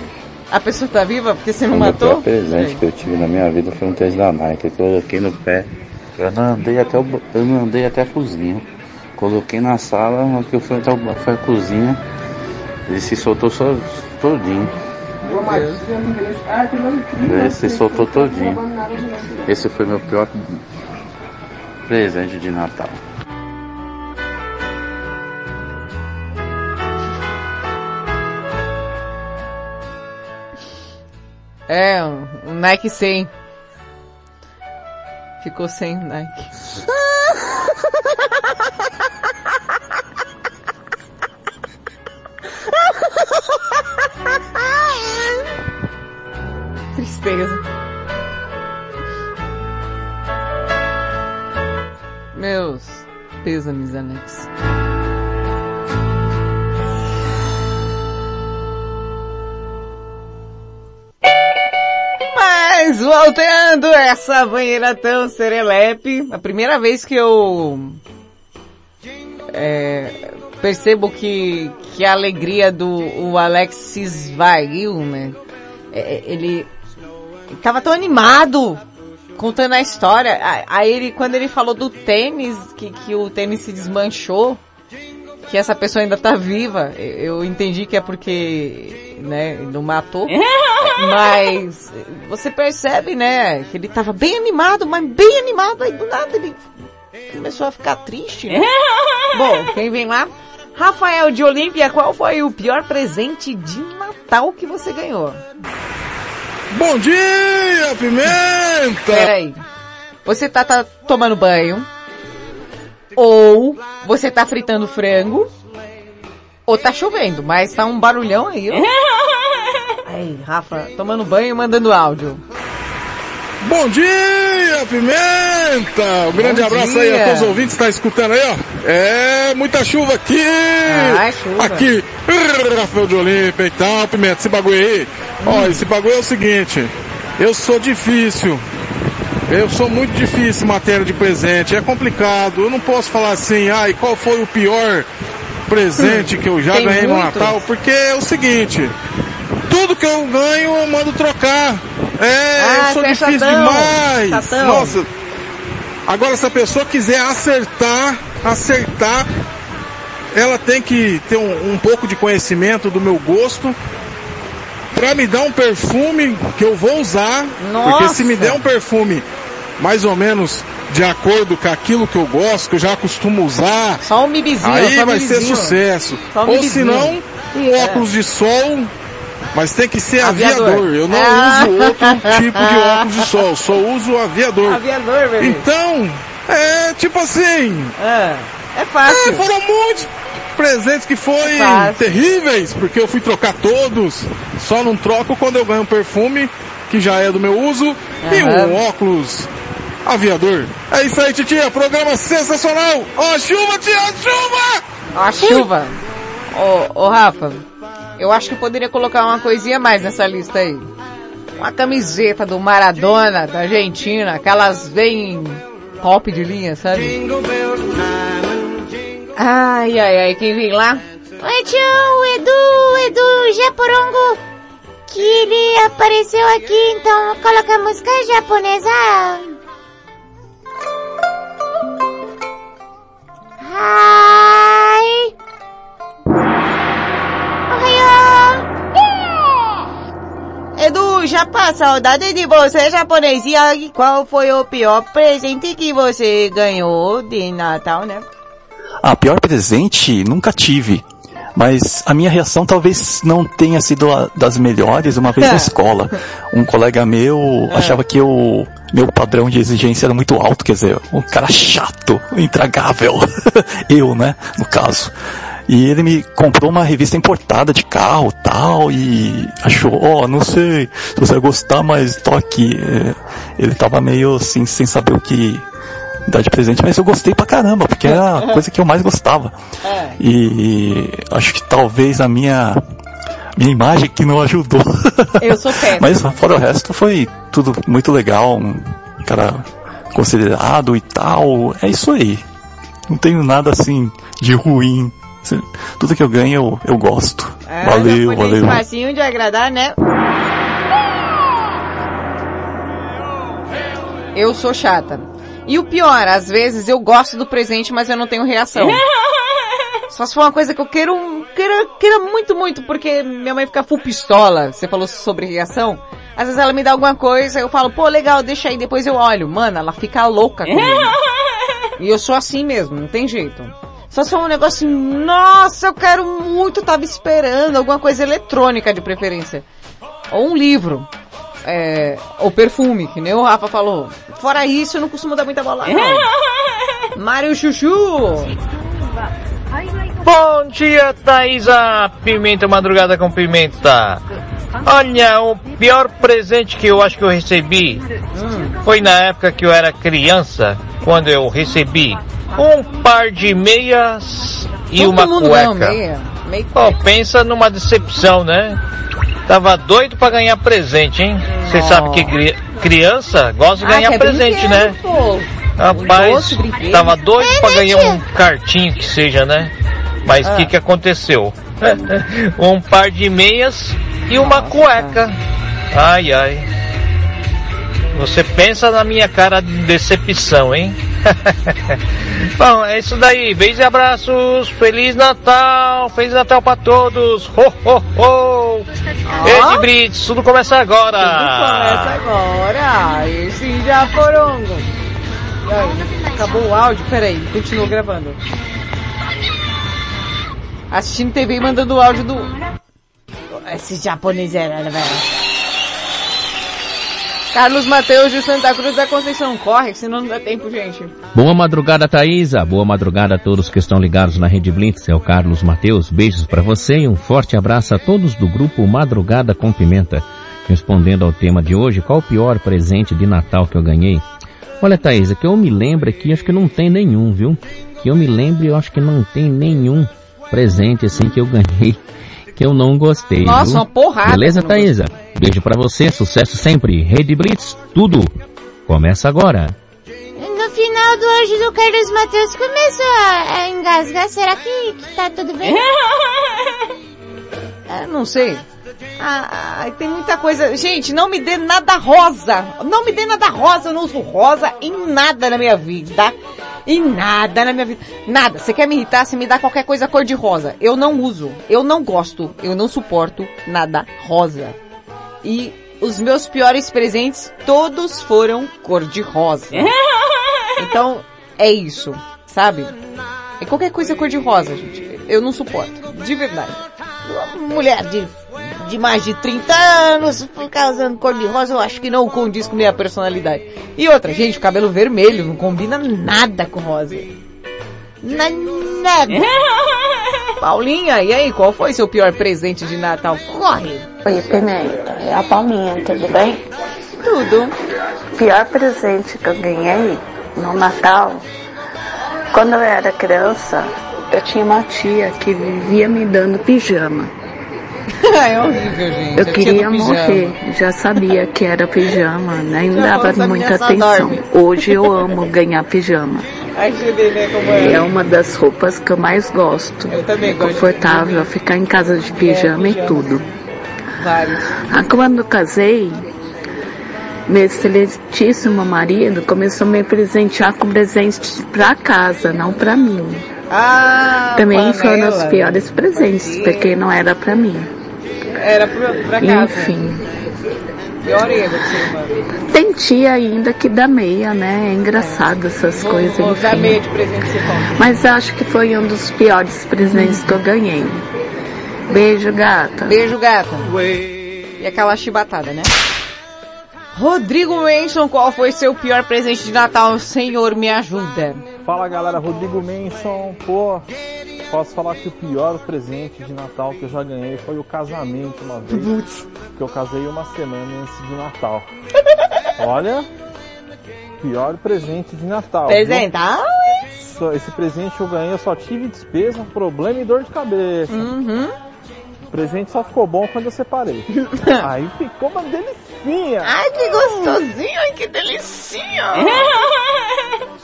A pessoa tá viva porque você não o matou? pior presente que eu tive na minha vida foi um tênis da Nike. Eu coloquei no pé. Eu não andei até, o, eu não andei até a cozinha. Coloquei na sala, hora que eu fui até o, foi a cozinha. Ele se soltou só, todinho. Ele se soltou todinho. Esse foi meu pior presente de Natal. É, um Nike 100. Ficou sem Nike. <laughs> Tristeza. Meus pêsames, Alex. Mas voltando essa banheira tão serelepe, a primeira vez que eu é, percebo que, que a alegria do o Alex se esvaiu, né? É, é, ele tava tão animado contando a história. Aí ele, quando ele falou do tênis, que, que o tênis se desmanchou, que essa pessoa ainda tá viva, eu entendi que é porque, né, ele não matou. <laughs> Mas você percebe, né, que ele tava bem animado, mas bem animado, aí do nada ele começou a ficar triste. Né? <laughs> Bom, quem vem lá? Rafael de Olímpia, qual foi o pior presente de Natal que você ganhou? Bom dia, Pimenta! Peraí. Você tá, tá tomando banho? Ou você tá fritando frango? Ou tá chovendo, mas tá um barulhão aí, ó. <laughs> Aí, Rafa, tomando banho e mandando áudio. Bom dia, Pimenta! Um grande Bom abraço dia. aí a todos os ouvintes que tá escutando aí, ó. É, muita chuva aqui! Ai, chuva. Aqui, Rafael de Olímpia e tal, Pimenta, esse bagulho aí. Ó, esse bagulho é o seguinte, eu sou difícil. Eu sou muito difícil em matéria de presente, é complicado. Eu não posso falar assim, ai, qual foi o pior presente que eu já ganhei no. Natal, porque é o seguinte, tudo que eu ganho eu mando trocar. É, Ah, eu sou é difícil chatão, demais. chatão. Nossa. Agora se a pessoa quiser acertar, acertar, ela tem que ter um, um pouco de conhecimento do meu gosto pra me dar um perfume que eu vou usar. Porque se me Nossa. der um perfume mais ou menos de acordo com aquilo que eu gosto, que eu já costumo usar. Só um mibizinho, Aí só vai ser sucesso. Um Ou se não, um É. óculos de sol, mas tem que ser Aviador. aviador. Eu não Ah. uso outro <laughs> tipo de óculos de sol, só uso aviador. Aviador, bebê. Então, é tipo assim. É, é fácil. É, foram muitos presentes que foram É terríveis, porque eu fui trocar todos. Só não troco quando eu ganho um perfume, que já é do meu uso, e um óculos aviador. É isso aí, titia. Programa sensacional. Ó, a chuva, tia, a chuva! A chuva. Ô, ô Rafa, eu acho que poderia colocar uma coisinha mais nessa lista aí. Uma camiseta do Maradona, da Argentina, aquelas bem top de linha, sabe? Ai, ai, ai, quem vem lá? Oi, tio, Edu, Edu Japorongo, que ele apareceu aqui, então coloca a música japonesa. Hi. Edu, já passa saudade de você, japonesinha. E Qual foi o pior presente que você ganhou de Natal, né? Ah, pior presente nunca tive. Mas a minha reação talvez não tenha sido a das melhores uma vez na escola. Um colega meu achava que o meu padrão de exigência era muito alto, quer dizer, um cara chato, intragável. <laughs> Eu, né, no caso. E ele me comprou uma revista importada de carro tal, e achou, ó, não sei se você vai gostar, mas tô aqui. É, Ele tava meio assim, sem saber o que dar de presente, mas eu gostei pra caramba, porque era a <laughs> coisa que eu mais gostava. E acho que talvez a minha minha imagem que não ajudou. <laughs> Eu sou péssima. Mas fora o resto foi tudo muito legal, um cara considerado e tal. É isso aí. Não tenho nada assim de ruim. Tudo que eu ganho eu, eu gosto. Ah, valeu, valeu. facinho de agradar, né? Eu sou chata. E o pior, às vezes eu gosto do presente, mas eu não tenho reação. <laughs> Só se for uma coisa que eu quero, queira, queira muito, muito, porque minha mãe fica full pistola. Você falou sobre reação. Às vezes ela me dá alguma coisa, eu falo, pô, legal, deixa aí, depois eu olho. Mano, ela fica louca comigo. <laughs> E eu sou assim mesmo, não tem jeito. Só se for um negócio assim, nossa, eu quero muito, tava esperando, alguma coisa eletrônica de preferência. Ou um livro. É, ou perfume, que nem o Rafa falou. Fora isso, eu não costumo dar muita bola, não. <laughs> Mário Chuchu! Bom dia, Thaisa! Pimenta Madrugada com Pimenta. Olha, o pior presente que eu acho que eu recebi foi na época que eu era criança, quando eu recebi um par de meias e Todo uma cueca. meia. meia Pô, pensa numa decepção, né? Tava doido pra ganhar presente, hein? Você Oh. sabe que cri- criança gosta de ganhar Ah, quer presente, né? pô. Rapaz, Doce, tava doido pra né, ganhar um cartinho que seja, né? Mas o Ah. que que aconteceu? <laughs> um par de meias e uma cueca. Ai, ai. Você pensa na minha cara de decepção, hein? <laughs> Bom, é isso daí. Beijos e abraços. Feliz Natal. Feliz Natal pra todos. Ho, ho, ho. Ed Brits, tudo começa agora. Tudo começa agora. Esse Japorongo. E aí, acabou o áudio? Peraí, continua gravando. Assistindo TV e mandando o áudio do... Esse japonês era, velho. Carlos Mateus de Santa Cruz da Conceição. Corre, senão não dá tempo, gente. Boa madrugada, Thaisa. Boa madrugada a todos que estão ligados na Rede Blitz. É o Carlos Mateus. Beijos para você e um forte abraço a todos do grupo Madrugada com Pimenta. Respondendo ao tema de hoje, qual o pior presente de Natal que eu ganhei? Olha, Thaisa, que eu me lembro aqui, acho que não tem nenhum, viu? Que eu me lembro, eu acho que não tem nenhum presente assim que eu ganhei que eu não gostei. Nossa, viu? uma porrada Beleza, Thaisa? Beijo pra você, sucesso sempre. Rede Blitz, tudo. Começa agora. No final do anjo do Carlos Matheus começou a, a engasgar. Será que, que tá tudo bem? É, <laughs> não sei. Ah, ah, tem muita coisa. Gente, não me dê nada rosa. Não me dê nada rosa. Eu não uso rosa em nada na minha vida. Em nada na minha vida. Nada. Você quer me irritar? Você me dá qualquer coisa cor de rosa. Eu não uso. Eu não gosto. Eu não suporto nada rosa. E os meus piores presentes, todos foram cor de rosa. <laughs> Então, é isso. Sabe? É qualquer coisa cor de rosa, gente. Eu não suporto. De verdade. Mulher de, de mais de 30 anos ficar usando cor de rosa, eu acho que não condiz com minha personalidade. E outra, gente, o cabelo vermelho não combina nada com rosa. Na- Nada. <laughs> Paulinha, e aí, qual foi seu pior presente de Natal? Corre! Oi, Pimenta. É a Palminha, tudo bem? Tudo. Pior presente que eu ganhei no Natal, quando eu era criança, eu tinha uma tia que vivia me dando pijama. <laughs> é horrível, gente. Eu tia queria morrer, já sabia que era pijama, nem Já dava essa muita atenção. Hoje eu amo ganhar pijama. Ai, né, como é. É uma das roupas que eu mais gosto. Eu também é gosto confortável, ficar em casa de pijama e pijama. tudo. Vários. Ah, quando eu casei, meu excelentíssimo marido começou a me presentear com presentes pra casa, não pra mim. Ah, Também dos panela. piores presentes, porque não era pra mim. Era pra, pra casa. Enfim. Pior erro, sim, Tem tia ainda que dá meia, né? É engraçado essas coisas, Vou dar enfim. meia de presente você compra. Mas acho que foi um dos piores presentes que eu ganhei. Beijo, gata. Beijo, gata. E aquela chibatada, né? Rodrigo Manson, qual foi seu pior presente de Natal? Senhor, me ajuda. Fala galera, Rodrigo Manson. Pô, posso falar que o pior presente de Natal que eu já ganhei foi o casamento uma vez. Que eu casei uma semana antes do Natal. Olha, pior presente de Natal. Só- Esse presente eu ganhei, eu só tive despesa, problema e dor de cabeça. Uhum. O presente só ficou bom quando eu separei. <laughs> Aí ficou uma delicinha. Ai, que gostosinho, ai, que delicinha. <laughs>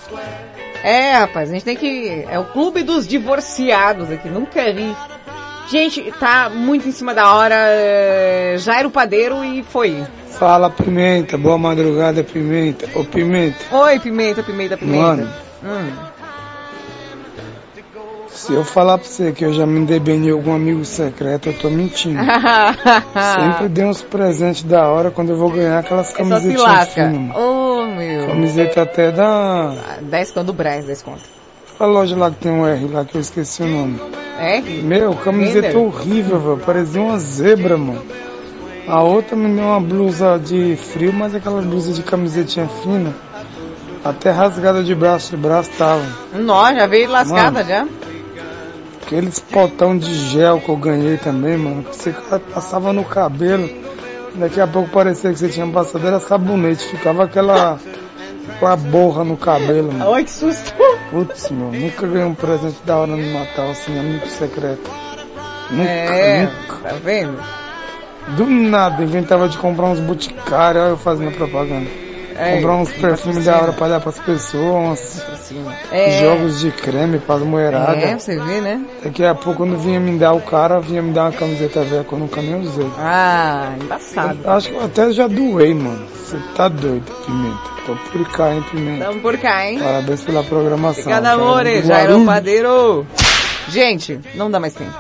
É, rapaz, a gente tem que... É o clube dos divorciados aqui, nunca vi. Gente, tá muito em cima da hora. é, Já era o padeiro e foi. Fala Pimenta, boa madrugada Pimenta. Ô Pimenta, Oi, pimenta, pimenta, pimenta. Mano. Hum. Se eu falar pra você que eu já me dei bem em algum amigo secreto, eu tô mentindo. <laughs> Sempre dei uns presentes da hora quando eu vou ganhar aquelas É lasca. finas. Oh, meu. Camiseta até da... 10 conto do Braz, 10 conto. A loja lá que tem um R lá que eu esqueci o nome. É? Meu, camiseta Render. horrível, velho. Parecia uma zebra, mano. A outra me deu uma blusa de frio, mas aquela blusa de camisetinha fina. Até rasgada de braço de braço tava. Nó, já veio lascada Mano. já. Aqueles potão de gel que eu ganhei também, mano. Que você passava no cabelo. Daqui a pouco parecia que você tinha passado, era sabonete. Ficava aquela, aquela borra no cabelo, mano. Ai, que susto. Putz, meu, nunca ganhei um presente da hora no Natal, assim, amigo secreto. Nunca, É, nunca. tá vendo? Do nada, inventava de comprar uns boticários, olha eu fazendo propaganda. É, comprar uns e perfumes da hora pra dar pras pessoas, É. jogos de creme pras moeradas. É, você vê, né? Daqui a pouco, quando vinha me dar o cara, vinha me dar uma camiseta velha que eu nunca nem usei. Ah, embaçado. Eu acho que eu até já doei, mano. Você tá doido, Pimenta. Tô por cá, hein, Pimenta. Tamo por cá, hein? Parabéns pela programação. Obrigada, amore. Do Já era o Guarulhos. padeiro. Gente, não dá mais tempo.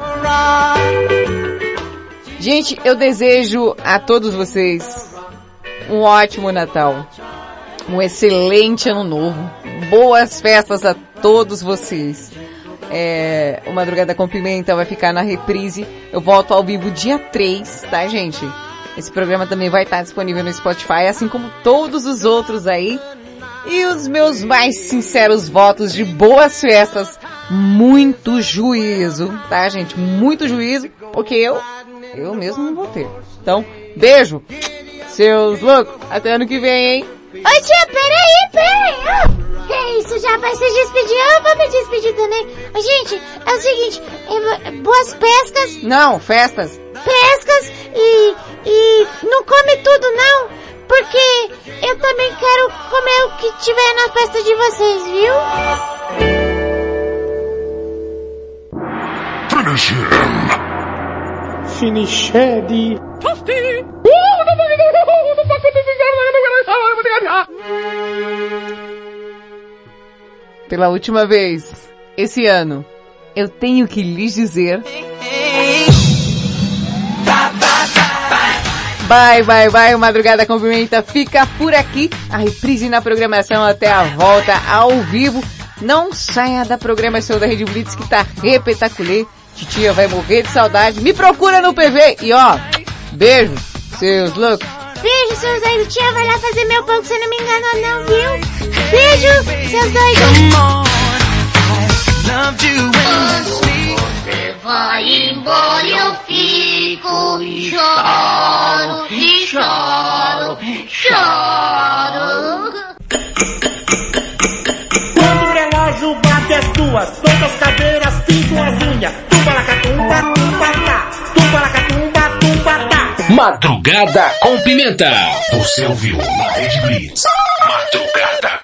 Gente, eu desejo a todos vocês um ótimo Natal. Um excelente ano novo. Boas festas a todos vocês. É, o Madrugada com Pimenta vai ficar na reprise. Eu volto ao vivo dia 3, tá, gente? Esse programa também vai estar disponível no Spotify, assim como todos os outros aí. E os meus mais sinceros votos de boas festas, muito juízo, tá, gente? Muito juízo, porque eu, eu mesmo não vou ter. Então, beijo, seus loucos, até ano que vem, hein? Ô tia, peraí, peraí. ó. Que isso, já vai se despedir? Eu vou me despedir também. Gente, é o seguinte, é, boas pescas, Não, festas. pescas e, e não come tudo não, porque eu também quero comer o que tiver na festa de vocês, viu? Finish him. Pela última vez, esse ano, eu tenho que lhes dizer. Bye, bye, bye, o Madrugada com Pimenta fica por aqui. A reprise na programação até a volta ao vivo. Não saia da programação da Rede Blitz que tá repetaculê. Titia vai morrer de saudade. Me procura no PV e ó, beijo, seus loucos. Beijo, seus doidos. Tia vai lá fazer meu pão que você não me enganou não, viu? Beijo, seus doidos. Você vai embora, eu fico e choro, e choro, choro. As duas, todas as cadeiras pintam as unhas. Tumbalacatumba, tumbatá. Tumbalacatumba, tumbatá. Madrugada com Pimenta. Você ouviu na Rede Blitz. Madrugada